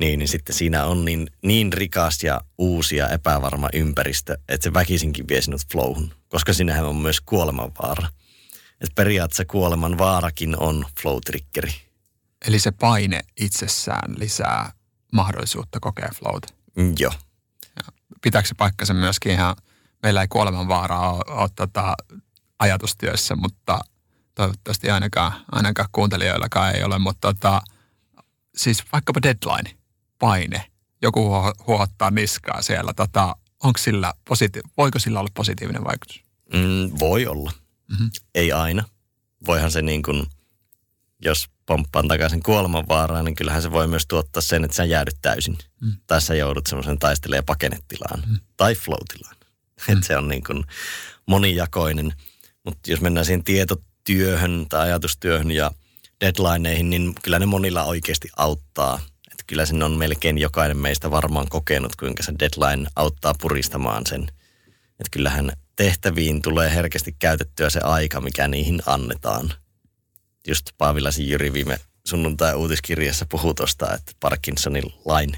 Speaker 1: Niin, niin sitten siinä on niin, niin rikas ja uusi ja epävarma ympäristö, että se väkisinkin vie sinut flowhun, koska sinähän on myös kuolemanvaara. Että periaatteessa kuoleman vaarakin on flow-triggeri.
Speaker 2: Eli se paine itsessään lisää mahdollisuutta kokea flowta?
Speaker 1: Mm, joo.
Speaker 2: pitääkö se paikkansa myöskin ihan, meillä ei kuoleman vaaraa ole, ole tota, ajatustyössä, mutta toivottavasti ainakaan, ainakaan kuuntelijoillakaan ei ole, mutta tota, siis vaikkapa deadline, paine, joku huohottaa niskaa siellä, tota, onko sillä positi- voiko sillä olla positiivinen vaikutus?
Speaker 1: Mm, voi olla. Mm-hmm. Ei aina. Voihan se niin kuin, jos pomppaan takaisin kuolemanvaaraan, niin kyllähän se voi myös tuottaa sen, että sä jäädyt täysin. Mm. Tai sä joudut semmoisen taistelee pakennetilaan mm. tai floatilaan. Mm. Että se on niin kuin monijakoinen. Mutta jos mennään siihen tietotyöhön tai ajatustyöhön ja deadlineihin, niin kyllä ne monilla oikeasti auttaa. Että kyllä sen on melkein jokainen meistä varmaan kokenut, kuinka se deadline auttaa puristamaan sen. Että kyllähän tehtäviin tulee herkästi käytettyä se aika, mikä niihin annetaan. Just Paavilasin Jyri viime sunnuntai-uutiskirjassa puhuu tuosta, että Parkinsonin lain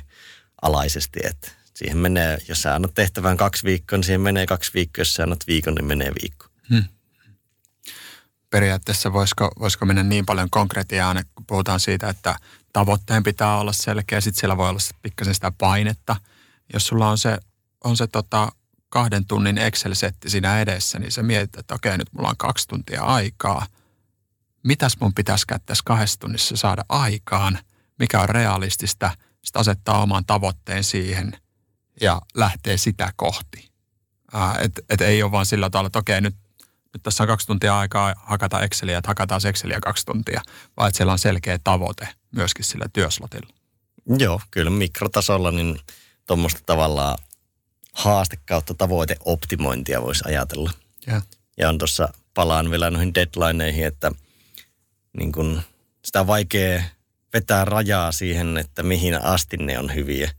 Speaker 1: alaisesti, että siihen menee, jos sä annat tehtävään kaksi viikkoa, niin siihen menee kaksi viikkoa, jos sä annat viikon, niin menee viikko. Hmm
Speaker 2: periaatteessa voisiko, voisiko mennä niin paljon konkretiaan, kun puhutaan siitä, että tavoitteen pitää olla selkeä, sitten siellä voi olla pikkasen sitä painetta. Jos sulla on se, on se tota kahden tunnin Excel-setti siinä edessä, niin sä mietit, että okei, nyt mulla on kaksi tuntia aikaa. Mitäs mun pitäisi tässä kahdessa tunnissa saada aikaan? Mikä on realistista? Sitten asettaa oman tavoitteen siihen ja lähtee sitä kohti. Että et ei ole vaan sillä tavalla, että okei, nyt nyt tässä on kaksi tuntia aikaa hakata Exceliä, että hakataan Exceliä kaksi tuntia, vaan että siellä on selkeä tavoite myöskin sillä työslotilla.
Speaker 1: Joo, kyllä mikrotasolla niin tuommoista tavallaan haaste kautta tavoiteoptimointia voisi ajatella.
Speaker 2: Ja,
Speaker 1: ja on tuossa, palaan vielä noihin deadlineihin, että niin kun sitä on vaikea vetää rajaa siihen, että mihin asti ne on hyviä.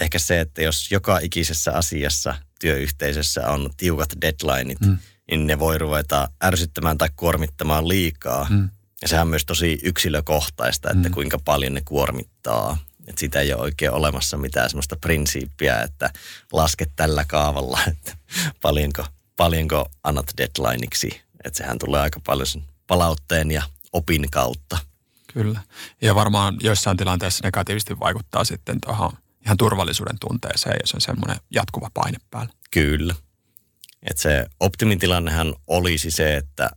Speaker 1: Ehkä se, että jos joka ikisessä asiassa työyhteisössä on tiukat deadlineit, mm niin ne voi ruveta ärsyttämään tai kuormittamaan liikaa. Mm. Ja sehän on myös tosi yksilökohtaista, että mm. kuinka paljon ne kuormittaa. Että sitä ei ole oikein olemassa mitään sellaista prinsiippiä, että laske tällä kaavalla, että paljonko, paljonko annat deadlineiksi. Että sehän tulee aika paljon sen palautteen ja opin kautta.
Speaker 2: Kyllä. Ja varmaan joissain tilanteissa negatiivisesti vaikuttaa sitten tuohon ihan turvallisuuden tunteeseen, jos on semmoinen jatkuva paine päällä.
Speaker 1: Kyllä. Että se optimitilannehan olisi se, että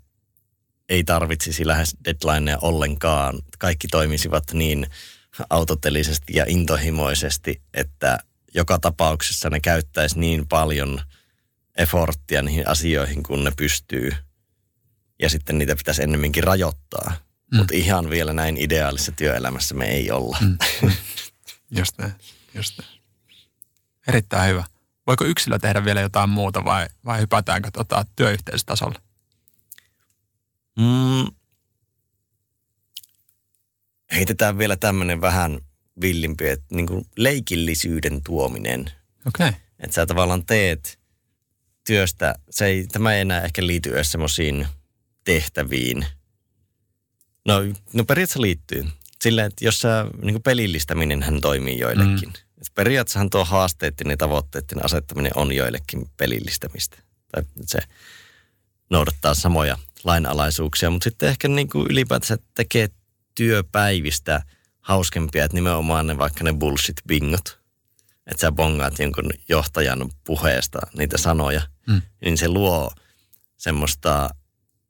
Speaker 1: ei tarvitsisi lähes deadlineja ollenkaan. Kaikki toimisivat niin autotelisesti ja intohimoisesti, että joka tapauksessa ne käyttäisi niin paljon efforttia niihin asioihin, kun ne pystyy. Ja sitten niitä pitäisi ennemminkin rajoittaa. Mm. Mutta ihan vielä näin ideaalisessa työelämässä me ei olla. Mm.
Speaker 2: Just näin, just näin. Erittäin hyvä. Voiko yksilö tehdä vielä jotain muuta vai, vai hypätäänkö tota työyhteisötasolle?
Speaker 1: Mm. Heitetään vielä tämmöinen vähän villimpi, että niin kuin leikillisyyden tuominen.
Speaker 2: Okei. Okay.
Speaker 1: Että sä tavallaan teet työstä, se ei, tämä ei enää ehkä liity edes semmoisiin tehtäviin. No, no periaatteessa liittyy. Sillä, että jos sä, niin kuin pelillistäminen hän toimii joillekin. Mm. Periaatteessahan tuo haasteiden ja tavoitteiden asettaminen on joillekin pelillistämistä. Tai se noudattaa samoja lainalaisuuksia, mutta sitten ehkä niin kuin ylipäätänsä tekee työpäivistä hauskempia, että nimenomaan ne vaikka ne bullshit-bingot, että sä bongaat jonkun johtajan puheesta niitä sanoja, mm. niin se luo semmoista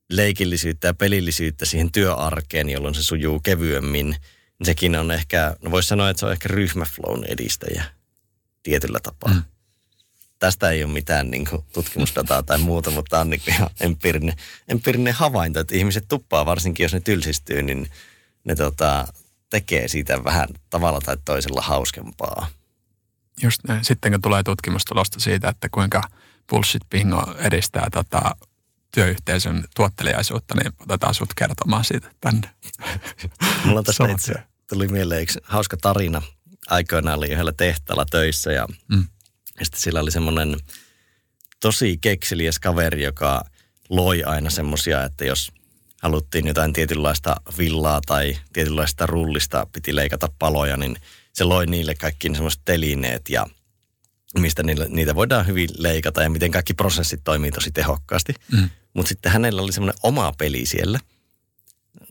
Speaker 1: leikillisyyttä ja pelillisyyttä siihen työarkeen, jolloin se sujuu kevyemmin. Sekin on ehkä, no voisi sanoa, että se on ehkä ryhmäflown edistäjä tietyllä tapaa. Mm tästä ei ole mitään niin kuin, tutkimusdataa tai muuta, mutta tämä on niin ihan empiirinen, empiirinen havainto, että ihmiset tuppaa, varsinkin jos ne tylsistyy, niin ne tota, tekee siitä vähän tavalla tai toisella hauskempaa.
Speaker 2: Just näin. Sitten kun tulee tutkimustulosta siitä, että kuinka bullshit bingo edistää tota, työyhteisön tuotteliaisuutta, niin otetaan sut kertomaan siitä tänne.
Speaker 1: Mulla on tästä itse, tuli mieleen yksi hauska tarina. Aikoinaan oli yhdellä tehtaalla töissä ja mm ja sitten sillä oli semmoinen tosi kekseliäs kaveri, joka loi aina semmoisia, että jos haluttiin jotain tietynlaista villaa tai tietynlaista rullista piti leikata paloja, niin se loi niille kaikki semmoiset telineet ja mistä niille, niitä voidaan hyvin leikata ja miten kaikki prosessit toimii tosi tehokkaasti. Mm. Mutta sitten hänellä oli semmoinen oma peli siellä.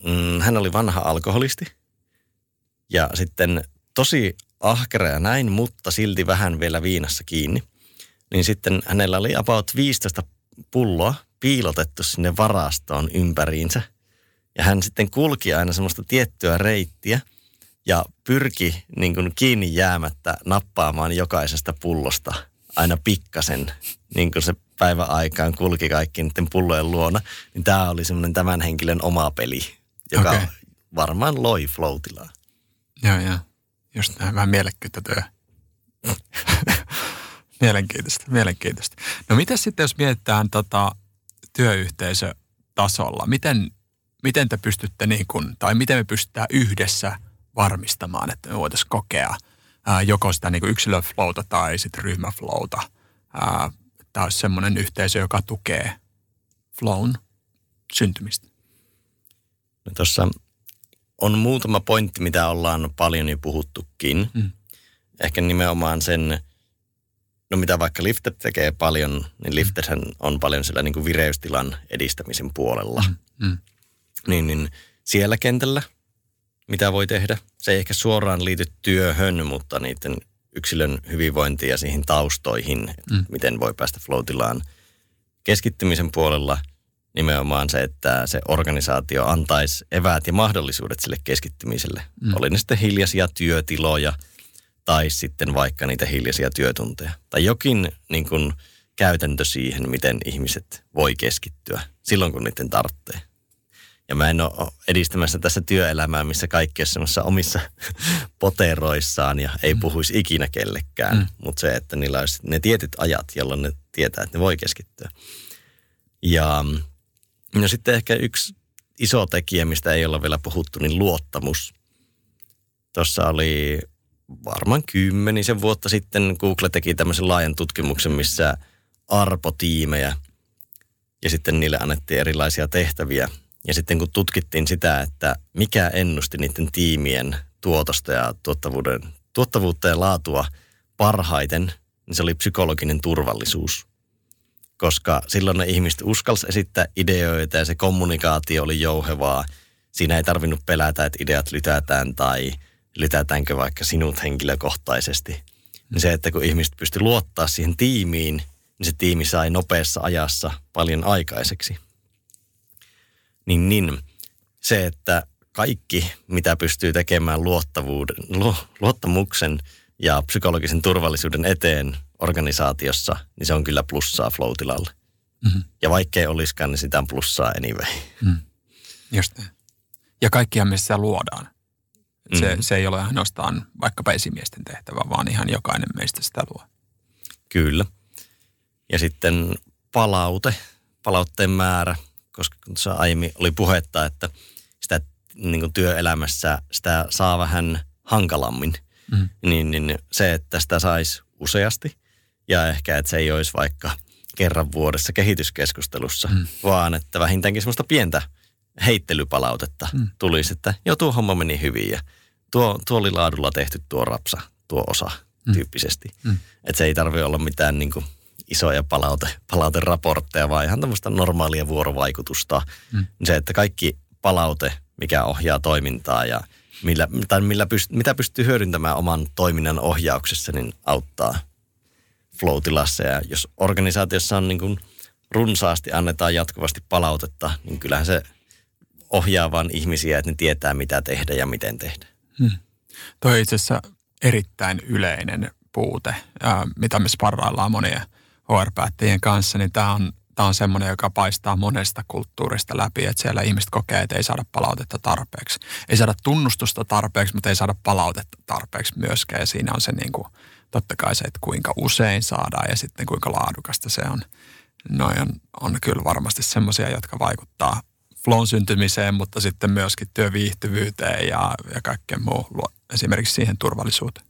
Speaker 1: Mm, hän oli vanha alkoholisti ja sitten tosi ahkera ja näin, mutta silti vähän vielä viinassa kiinni. Niin sitten hänellä oli about 15 pulloa piilotettu sinne varastoon ympäriinsä. Ja hän sitten kulki aina semmoista tiettyä reittiä ja pyrki niin kuin kiinni jäämättä nappaamaan jokaisesta pullosta aina pikkasen, niin kuin se päiväaikaan kulki kaikki niiden pullojen luona. Niin tämä oli semmoinen tämän henkilön oma peli, joka okay. varmaan loi flow
Speaker 2: Joo, joo. Just näin, vähän mielekkyyttä työ. mielenkiintoista, mielenkiintoista. No miten sitten, jos mietitään tota työyhteisötasolla, miten, miten te pystytte niin kuin, tai miten me pystytään yhdessä varmistamaan, että me voitaisiin kokea ää, joko sitä niin kuin yksilöflowta tai sitten ryhmäflowta. Tämä olisi semmoinen yhteisö, joka tukee flown syntymistä.
Speaker 1: No tuossa on muutama pointti, mitä ollaan paljon jo puhuttukin. Mm. Ehkä nimenomaan sen, no mitä vaikka Lifter tekee paljon, niin Lifterhän on paljon sillä niin kuin vireystilan edistämisen puolella. Mm. Mm. Niin, niin siellä kentällä, mitä voi tehdä, se ei ehkä suoraan liity työhön, mutta niiden yksilön hyvinvointiin ja siihen taustoihin, mm. miten voi päästä flow Keskittymisen puolella – nimenomaan se, että se organisaatio antaisi eväät ja mahdollisuudet sille keskittymiselle. Mm. Oli ne sitten hiljaisia työtiloja tai sitten vaikka niitä hiljaisia työtunteja. Tai jokin niin kuin, käytäntö siihen, miten ihmiset voi keskittyä silloin, kun niiden tarvitsee. Ja mä en ole edistämässä tässä työelämää, missä kaikki on omissa poteroissaan ja ei mm. puhuisi ikinä kellekään. Mm. Mutta se, että niillä olisi ne tietyt ajat, jolloin ne tietää, että ne voi keskittyä. Ja No sitten ehkä yksi iso tekijä, mistä ei olla vielä puhuttu, niin luottamus. Tuossa oli varmaan kymmenisen vuotta sitten Google teki tämmöisen laajan tutkimuksen, missä arpotiimejä ja sitten niille annettiin erilaisia tehtäviä. Ja sitten kun tutkittiin sitä, että mikä ennusti niiden tiimien tuotosta ja tuottavuuden, tuottavuutta ja laatua parhaiten, niin se oli psykologinen turvallisuus koska silloin ne ihmiset uskalsi esittää ideoita ja se kommunikaatio oli jouhevaa. Siinä ei tarvinnut pelätä, että ideat lytätään tai lytätäänkö vaikka sinut henkilökohtaisesti. Niin se, että kun ihmiset pysty luottaa siihen tiimiin niin se tiimi sai nopeassa ajassa paljon aikaiseksi. Niin, niin se, että kaikki, mitä pystyy tekemään luottavuuden, lu, luottamuksen ja psykologisen turvallisuuden eteen organisaatiossa, niin se on kyllä plussaa flow Mm-hmm. Ja vaikkei olisikaan, niin sitä on plussaa anyway. Mm.
Speaker 2: Just niin. Ja kaikkia missä luodaan. Se, mm. se ei ole ainoastaan vaikkapa esimiesten tehtävä, vaan ihan jokainen meistä sitä luo.
Speaker 1: Kyllä. Ja sitten palaute, palautteen määrä, koska kun tuossa aiemmin oli puhetta, että sitä niin kuin työelämässä sitä saa vähän hankalammin, mm. niin, niin se, että sitä saisi useasti ja ehkä, että se ei olisi vaikka kerran vuodessa kehityskeskustelussa, mm. vaan että vähintäänkin semmoista pientä heittelypalautetta mm. tulisi, että joo, tuo homma meni hyvin ja tuo, tuo oli laadulla tehty tuo rapsa, tuo osa mm. tyyppisesti. Mm. Että se ei tarvitse olla mitään niin kuin isoja palaute, palauteraportteja, vaan ihan tämmöistä normaalia vuorovaikutusta. Mm. Se, että kaikki palaute, mikä ohjaa toimintaa ja millä, tai millä pyst, mitä pystyy hyödyntämään oman toiminnan ohjauksessa, niin auttaa flow Ja jos organisaatiossa on niin kuin runsaasti annetaan jatkuvasti palautetta, niin kyllähän se ohjaa vaan ihmisiä, että ne tietää mitä tehdä ja miten tehdä. Hmm.
Speaker 2: Tuo itse asiassa erittäin yleinen puute, mitä me sparraillaan monien HR-päättäjien kanssa, niin tämä on, on semmoinen, joka paistaa monesta kulttuurista läpi, että siellä ihmiset kokee, että ei saada palautetta tarpeeksi. Ei saada tunnustusta tarpeeksi, mutta ei saada palautetta tarpeeksi myöskään. Ja siinä on se niin kuin, totta kai se, että kuinka usein saadaan ja sitten kuinka laadukasta se on. Noin on, on kyllä varmasti semmoisia, jotka vaikuttaa flown syntymiseen, mutta sitten myöskin työviihtyvyyteen ja, ja kaikkeen muu, esimerkiksi siihen turvallisuuteen.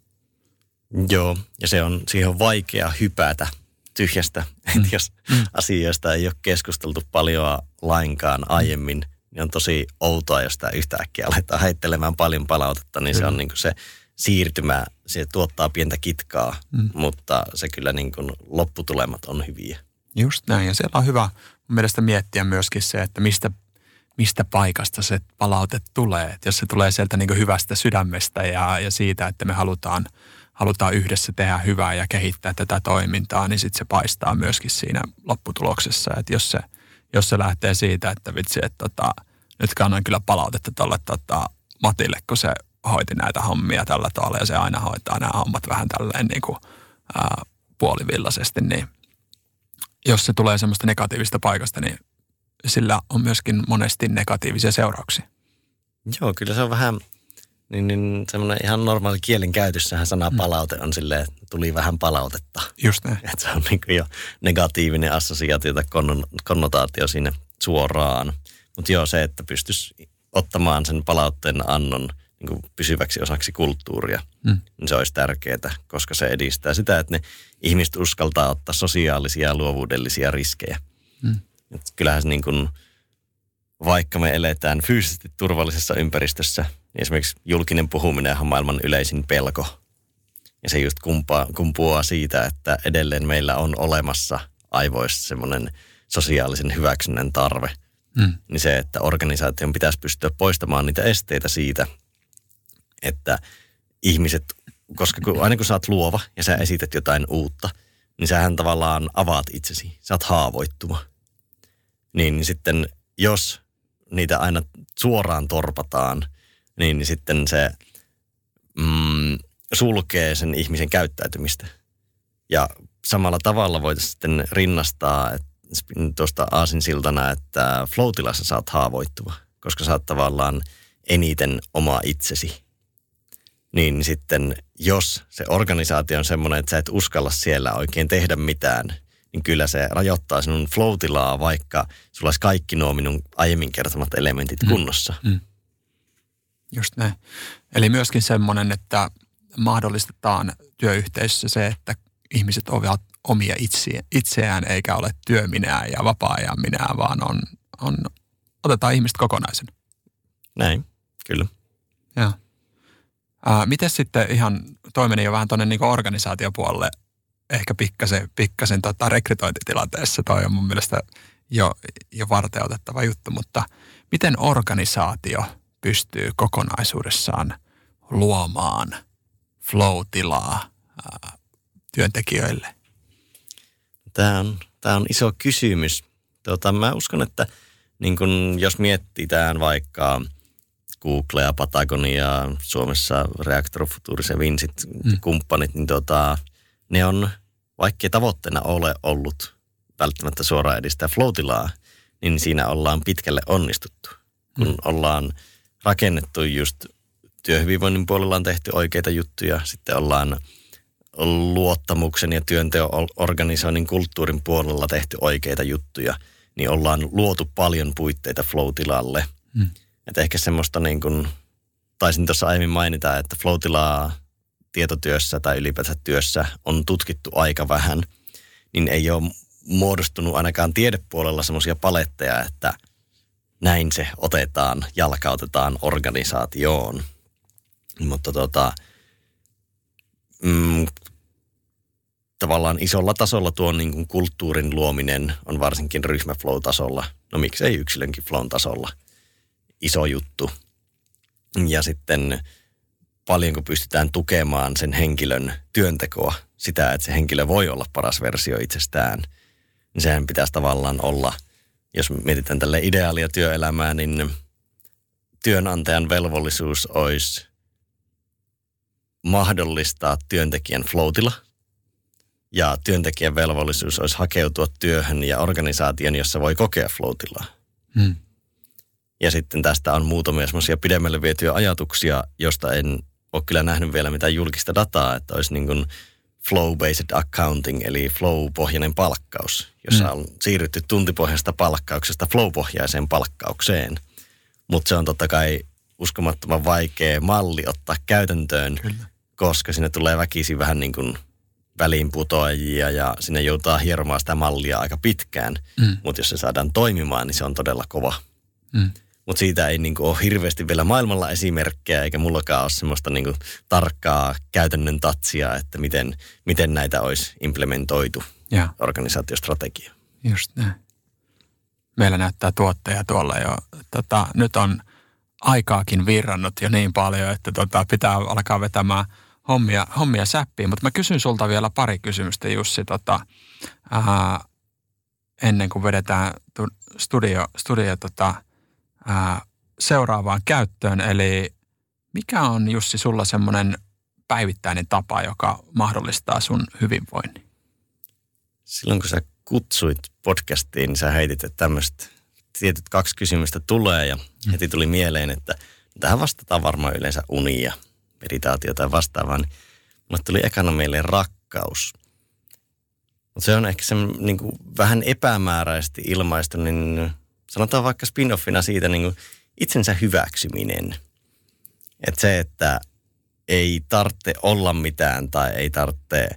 Speaker 1: Joo, ja se on, siihen on vaikea hypätä tyhjästä, mm. että jos mm. asioista ei ole keskusteltu paljon lainkaan aiemmin, niin on tosi outoa, jos tämä yhtäkkiä aletaan heittelemään paljon palautetta, niin mm. se on niin kuin se siirtymä, se tuottaa pientä kitkaa, mm. mutta se kyllä niin kuin lopputulemat on hyviä.
Speaker 2: Just näin, ja siellä on hyvä mun mielestä miettiä myöskin se, että mistä mistä paikasta se palaute tulee. Et jos se tulee sieltä niin hyvästä sydämestä ja, ja siitä, että me halutaan, halutaan yhdessä tehdä hyvää ja kehittää tätä toimintaa, niin sitten se paistaa myöskin siinä lopputuloksessa. Et jos, se, jos se lähtee siitä, että vitsi, että tota, nyt kannan kyllä palautetta tuolle tota, Matille, kun se hoiti näitä hommia tällä tavalla ja se aina hoitaa nämä hommat vähän tälleen niin kuin, ää, puolivillaisesti, niin jos se tulee semmoista negatiivista paikasta, niin sillä on myöskin monesti negatiivisia seurauksia.
Speaker 1: Joo, kyllä se on vähän niin, niin semmoinen ihan normaali kielen käytössähän sana mm. palaute on silleen, että tuli vähän palautetta.
Speaker 2: Just näin.
Speaker 1: Että se on niin jo negatiivinen assosiaatio tai konnotaatio sinne suoraan. Mutta joo, se, että pystyisi ottamaan sen palautteen annon niin kuin pysyväksi osaksi kulttuuria, mm. niin se olisi tärkeää, koska se edistää sitä, että ne ihmiset uskaltaa ottaa sosiaalisia ja luovuudellisia riskejä. Mm. Et kyllähän se niin kuin, vaikka me eletään fyysisesti turvallisessa ympäristössä, niin esimerkiksi julkinen puhuminen on maailman yleisin pelko. Ja se just kumpaa, kumpuaa siitä, että edelleen meillä on olemassa aivoissa semmoinen sosiaalisen hyväksynnän tarve. Mm. Niin se, että organisaation pitäisi pystyä poistamaan niitä esteitä siitä, että ihmiset, koska kun, aina kun sä oot luova ja sä esität jotain uutta, niin sähän tavallaan avaat itsesi. Sä oot haavoittuva niin, niin sitten jos niitä aina suoraan torpataan, niin, niin sitten se mm, sulkee sen ihmisen käyttäytymistä. Ja samalla tavalla voitaisiin sitten rinnastaa tuosta aasinsiltana, että floatilassa saat haavoittuva, koska sä oot tavallaan eniten oma itsesi. Niin sitten jos se organisaatio on semmoinen, että sä et uskalla siellä oikein tehdä mitään – niin kyllä se rajoittaa sinun flow vaikka sulla olisi kaikki nuo minun aiemmin kertomat elementit mm. kunnossa. Mm.
Speaker 2: Just näin. Eli myöskin semmoinen, että mahdollistetaan työyhteisössä se, että ihmiset ovat omia itseään eikä ole työminää ja vapaa-ajan minää, vaan on, on, otetaan ihmiset kokonaisen.
Speaker 1: Näin, kyllä.
Speaker 2: Joo. Miten sitten ihan, toimeni jo vähän tuonne niin organisaatiopuolelle, ehkä pikkasen, pikkasen tota rekrytointitilanteessa toi on mun mielestä jo, jo varteutettava juttu, mutta miten organisaatio pystyy kokonaisuudessaan luomaan flow-tilaa ää, työntekijöille?
Speaker 1: Tämä on, tämä on iso kysymys. Tota, mä uskon, että niin kun, jos mietitään vaikka Googlea, Patagonia, Suomessa Reactor Futuris ja Vinsit mm. kumppanit, niin tota, ne on, vaikkei tavoitteena ole ollut välttämättä suoraan edistää floatilaa, niin siinä ollaan pitkälle onnistuttu. Kun mm. ollaan rakennettu just työhyvinvoinnin puolella on tehty oikeita juttuja, sitten ollaan luottamuksen ja työnteon organisoinnin kulttuurin puolella tehty oikeita juttuja, niin ollaan luotu paljon puitteita flow-tilalle. Mm. Että ehkä semmoista niin kuin, taisin tuossa aiemmin mainita, että flow-tilaa tietotyössä tai ylipäätään työssä on tutkittu aika vähän, niin ei ole muodostunut ainakaan tiedepuolella semmoisia paletteja, että näin se otetaan, jalkautetaan organisaatioon. Mutta tota, mm, tavallaan isolla tasolla tuon niin kuin kulttuurin luominen on varsinkin ryhmäflow-tasolla, no miksei yksilönkin flown tasolla, iso juttu. Ja sitten paljonko pystytään tukemaan sen henkilön työntekoa, sitä, että se henkilö voi olla paras versio itsestään, niin sehän pitäisi tavallaan olla, jos mietitään tälle ideaalia työelämää, niin työnantajan velvollisuus olisi mahdollistaa työntekijän floatilla – ja työntekijän velvollisuus olisi hakeutua työhön ja organisaation, jossa voi kokea floatilaa. Hmm. Ja sitten tästä on muutamia semmoisia pidemmälle vietyjä ajatuksia, josta en ole kyllä nähnyt vielä mitään julkista dataa, että olisi niin kuin flow-based accounting, eli flow-pohjainen palkkaus, jossa hmm. on siirrytty tuntipohjaisesta palkkauksesta flow-pohjaiseen palkkaukseen. Mutta se on totta kai uskomattoman vaikea malli ottaa käytäntöön, kyllä. koska sinne tulee väkisin vähän niin kuin – väliinputoajia ja sinne joutaa hieromaan sitä mallia aika pitkään. Mm. Mutta jos se saadaan toimimaan, niin se on todella kova. Mm. Mutta siitä ei niinku ole hirveästi vielä maailmalla esimerkkejä, eikä mullakaan ole semmoista niinku tarkkaa käytännön tatsia, että miten, miten näitä olisi implementoitu ja. organisaatiostrategia.
Speaker 2: Just näin. Meillä näyttää tuottaja tuolla jo. Tota, nyt on aikaakin virrannut jo niin paljon, että tota, pitää alkaa vetämään – hommia, hommia säppiin. Mutta mä kysyn sulta vielä pari kysymystä, Jussi, tota, ää, ennen kuin vedetään studio, studio tota, ää, seuraavaan käyttöön. Eli mikä on Jussi sulla semmoinen päivittäinen tapa, joka mahdollistaa sun hyvinvoinnin?
Speaker 1: Silloin kun sä kutsuit podcastiin, niin sä heitit, että tämmöistä tietyt kaksi kysymystä tulee ja mm. heti tuli mieleen, että tähän vastataan varmaan yleensä unia – meditaatio tai vastaavaa, niin mulle tuli ekana mieleen rakkaus. Mutta se on ehkä se niin kuin vähän epämääräisesti ilmaistu, niin sanotaan vaikka spin-offina siitä niin kuin itsensä hyväksyminen. Että se, että ei tarvitse olla mitään tai ei tarvitse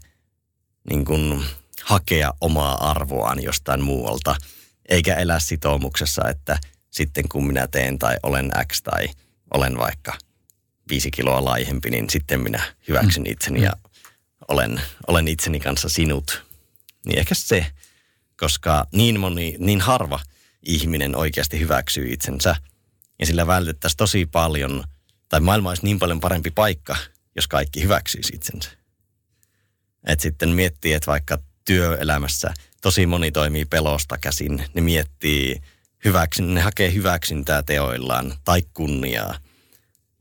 Speaker 1: niin kuin hakea omaa arvoaan jostain muualta, eikä elää sitoumuksessa, että sitten kun minä teen tai olen X tai olen vaikka viisi kiloa laihempi, niin sitten minä hyväksyn mm. itseni ja olen, olen itseni kanssa sinut. Niin ehkä se, koska niin moni, niin harva ihminen oikeasti hyväksyy itsensä ja sillä vältettäisiin tosi paljon, tai maailma olisi niin paljon parempi paikka, jos kaikki hyväksyisi itsensä. Et sitten miettii, että vaikka työelämässä tosi moni toimii pelosta käsin, ne miettii hyväksyn, ne hakee hyväksyntää teoillaan tai kunniaa –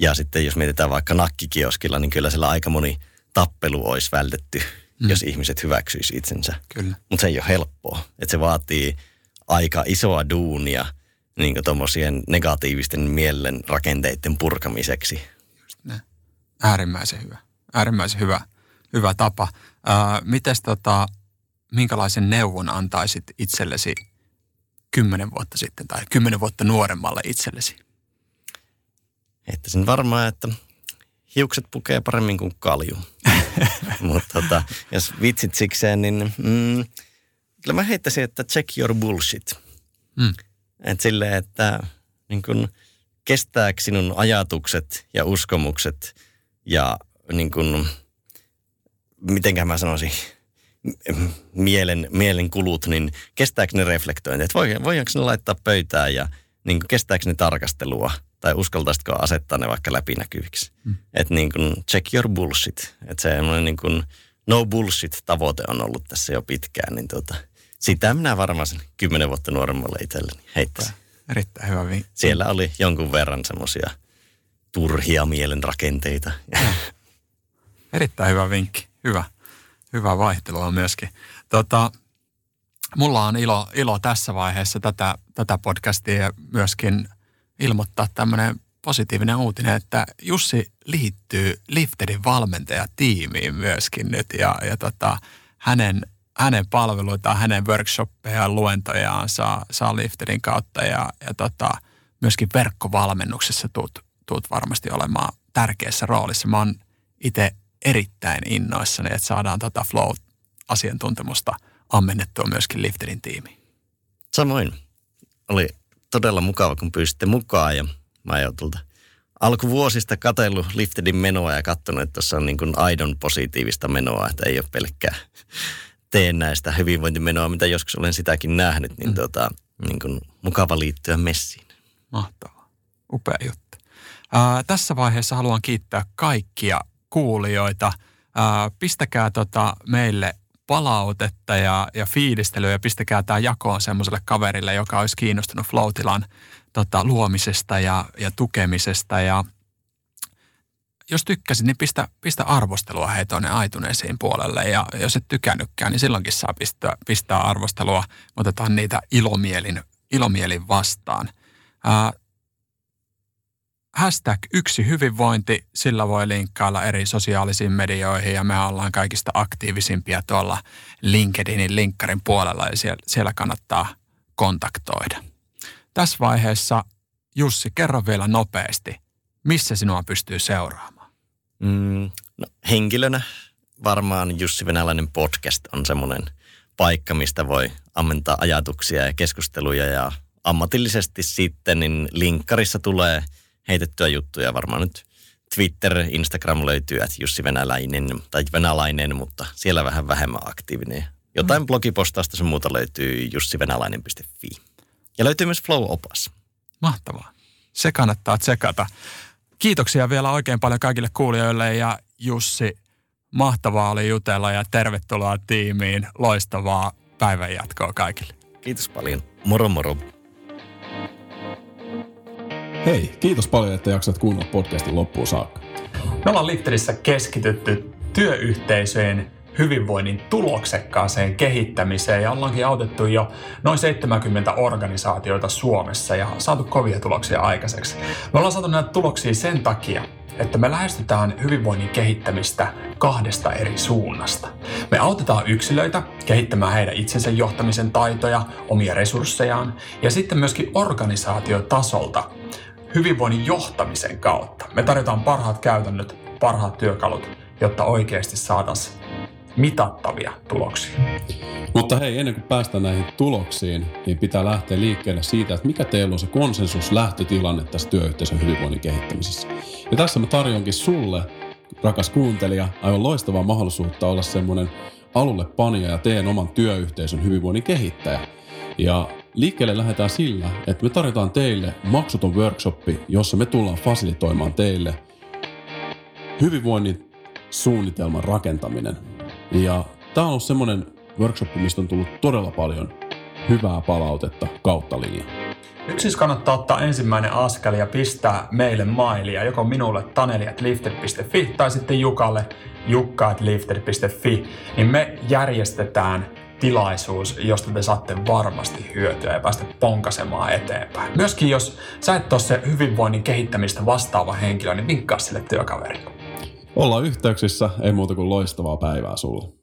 Speaker 1: ja sitten jos mietitään vaikka nakkikioskilla, niin kyllä siellä aika moni tappelu olisi vältetty, mm. jos ihmiset hyväksyisi itsensä. Mutta se ei ole helppoa. Että se vaatii aika isoa duunia niin tuommoisien negatiivisten mielen rakenteiden purkamiseksi. Just
Speaker 2: näin. Äärimmäisen hyvä. Äärimmäisen hyvä, hyvä tapa. Äh, mites tota, minkälaisen neuvon antaisit itsellesi kymmenen vuotta sitten tai kymmenen vuotta nuoremmalle itsellesi?
Speaker 1: Että sen varmaan, että hiukset pukee paremmin kuin kalju. Mutta tota, jos vitsit sikseen, niin mm, kyllä mä heittäisin, että check your bullshit. Mm. Että silleen, että niin kun, kestääkö sinun ajatukset ja uskomukset ja niin kun, mitenkä mä sanoisin, mielen, mielen kulut, niin kestääkö ne reflektointia? Että voidaanko ne laittaa pöytään ja niin kestääkö ne tarkastelua – tai uskaltaisitko asettaa ne vaikka läpinäkyviksi. Mm. Että niin kuin check your bullshit. Että se niin kuin no bullshit-tavoite on ollut tässä jo pitkään, niin tuota, sitä minä varmaan sen kymmenen vuotta nuoremmalle itselleni heittäisin.
Speaker 2: Erittäin hyvä vinkki.
Speaker 1: Siellä oli jonkun verran semmoisia turhia mielenrakenteita.
Speaker 2: Erittäin hyvä vinkki. Hyvä. Hyvä vaihtelua myöskin. Tota, mulla on ilo, ilo tässä vaiheessa tätä, tätä podcastia myöskin ilmoittaa tämmöinen positiivinen uutinen, että Jussi liittyy Lifterin valmentajatiimiin myöskin nyt ja, ja tota, hänen, hänen palveluitaan, hänen workshoppejaan, luentojaan saa, saa Lifterin kautta ja, ja tota, myöskin verkkovalmennuksessa tuut, tuut varmasti olemaan tärkeässä roolissa. Mä oon itse erittäin innoissani, että saadaan tota flow-asiantuntemusta ammennettua myöskin Lifterin tiimiin.
Speaker 1: Samoin. Oli todella mukava, kun pyysitte mukaan ja mä oon tuolta alkuvuosista katsellut Liftedin menoa ja katsonut, että tuossa on niin kuin aidon positiivista menoa, että ei ole pelkkää teennäistä hyvinvointimenoa, mitä joskus olen sitäkin nähnyt, niin, mm. tota, niin kuin mukava liittyä messiin.
Speaker 2: Mahtavaa. Upea juttu. Ää, tässä vaiheessa haluan kiittää kaikkia kuulijoita. Ää, pistäkää tota meille palautetta ja, ja fiilistelyä ja pistäkää tämä jakoon semmoiselle kaverille, joka olisi kiinnostunut Floatilan tota, luomisesta ja, ja tukemisesta. Ja jos tykkäsit, niin pistä, pistä arvostelua hei tuonne aituneisiin puolelle. Ja jos et tykännytkään, niin silloinkin saa pistää, pistää arvostelua. Otetaan niitä ilomielin, ilomielin vastaan. Ää, hashtag yksi hyvinvointi, sillä voi linkkailla eri sosiaalisiin medioihin ja me ollaan kaikista aktiivisimpia tuolla LinkedInin linkkarin puolella ja siellä, siellä kannattaa kontaktoida. Tässä vaiheessa Jussi, kerro vielä nopeasti, missä sinua pystyy seuraamaan?
Speaker 1: Mm, no, henkilönä varmaan Jussi Venäläinen podcast on semmoinen paikka, mistä voi ammentaa ajatuksia ja keskusteluja ja ammatillisesti sitten, niin linkkarissa tulee – heitettyä juttuja. Varmaan nyt Twitter, Instagram löytyy, että Jussi Venäläinen tai Venäläinen, mutta siellä vähän vähemmän aktiivinen. Jotain mm. blogipostausta sun muuta löytyy jussivenäläinen.fi. Ja löytyy myös Flow-opas.
Speaker 2: Mahtavaa. Se kannattaa tsekata. Kiitoksia vielä oikein paljon kaikille kuulijoille ja Jussi, mahtavaa oli jutella ja tervetuloa tiimiin. Loistavaa päivänjatkoa kaikille.
Speaker 1: Kiitos paljon. Moro moro.
Speaker 3: Hei, kiitos paljon, että jaksat kuunnella podcastin loppuun saakka.
Speaker 2: Me ollaan Lifterissä keskitytty työyhteisöjen hyvinvoinnin tuloksekkaaseen kehittämiseen ja ollaankin autettu jo noin 70 organisaatioita Suomessa ja saatu kovia tuloksia aikaiseksi. Me ollaan saatu näitä tuloksia sen takia, että me lähestytään hyvinvoinnin kehittämistä kahdesta eri suunnasta. Me autetaan yksilöitä kehittämään heidän itsensä johtamisen taitoja, omia resurssejaan ja sitten myöskin organisaatiotasolta hyvinvoinnin johtamisen kautta. Me tarjotaan parhaat käytännöt, parhaat työkalut, jotta oikeasti saataisiin mitattavia tuloksia.
Speaker 3: Mutta hei, ennen kuin päästään näihin tuloksiin, niin pitää lähteä liikkeelle siitä, että mikä teillä on se konsensus lähtötilanne tässä työyhteisön hyvinvoinnin kehittämisessä. Ja tässä mä tarjonkin sulle, rakas kuuntelija, aivan loistavaa mahdollisuutta olla semmoinen alulle panija ja teen oman työyhteisön hyvinvoinnin kehittäjä. Ja Liikkeelle lähdetään sillä, että me tarjotaan teille maksuton workshoppi, jossa me tullaan fasilitoimaan teille hyvinvoinnin suunnitelman rakentaminen. Ja tämä on ollut semmoinen workshop, mistä on tullut todella paljon hyvää palautetta kautta linjan.
Speaker 2: Nyt siis kannattaa ottaa ensimmäinen askel ja pistää meille mailia, joko minulle taneli.lifter.fi tai sitten Jukalle jukka.lifter.fi, niin me järjestetään tilaisuus, josta te saatte varmasti hyötyä ja päästä ponkasemaan eteenpäin. Myöskin jos sä et ole se hyvinvoinnin kehittämistä vastaava henkilö, niin vinkkaa sille työkaverille.
Speaker 3: Ollaan yhteyksissä, ei muuta kuin loistavaa päivää sulle.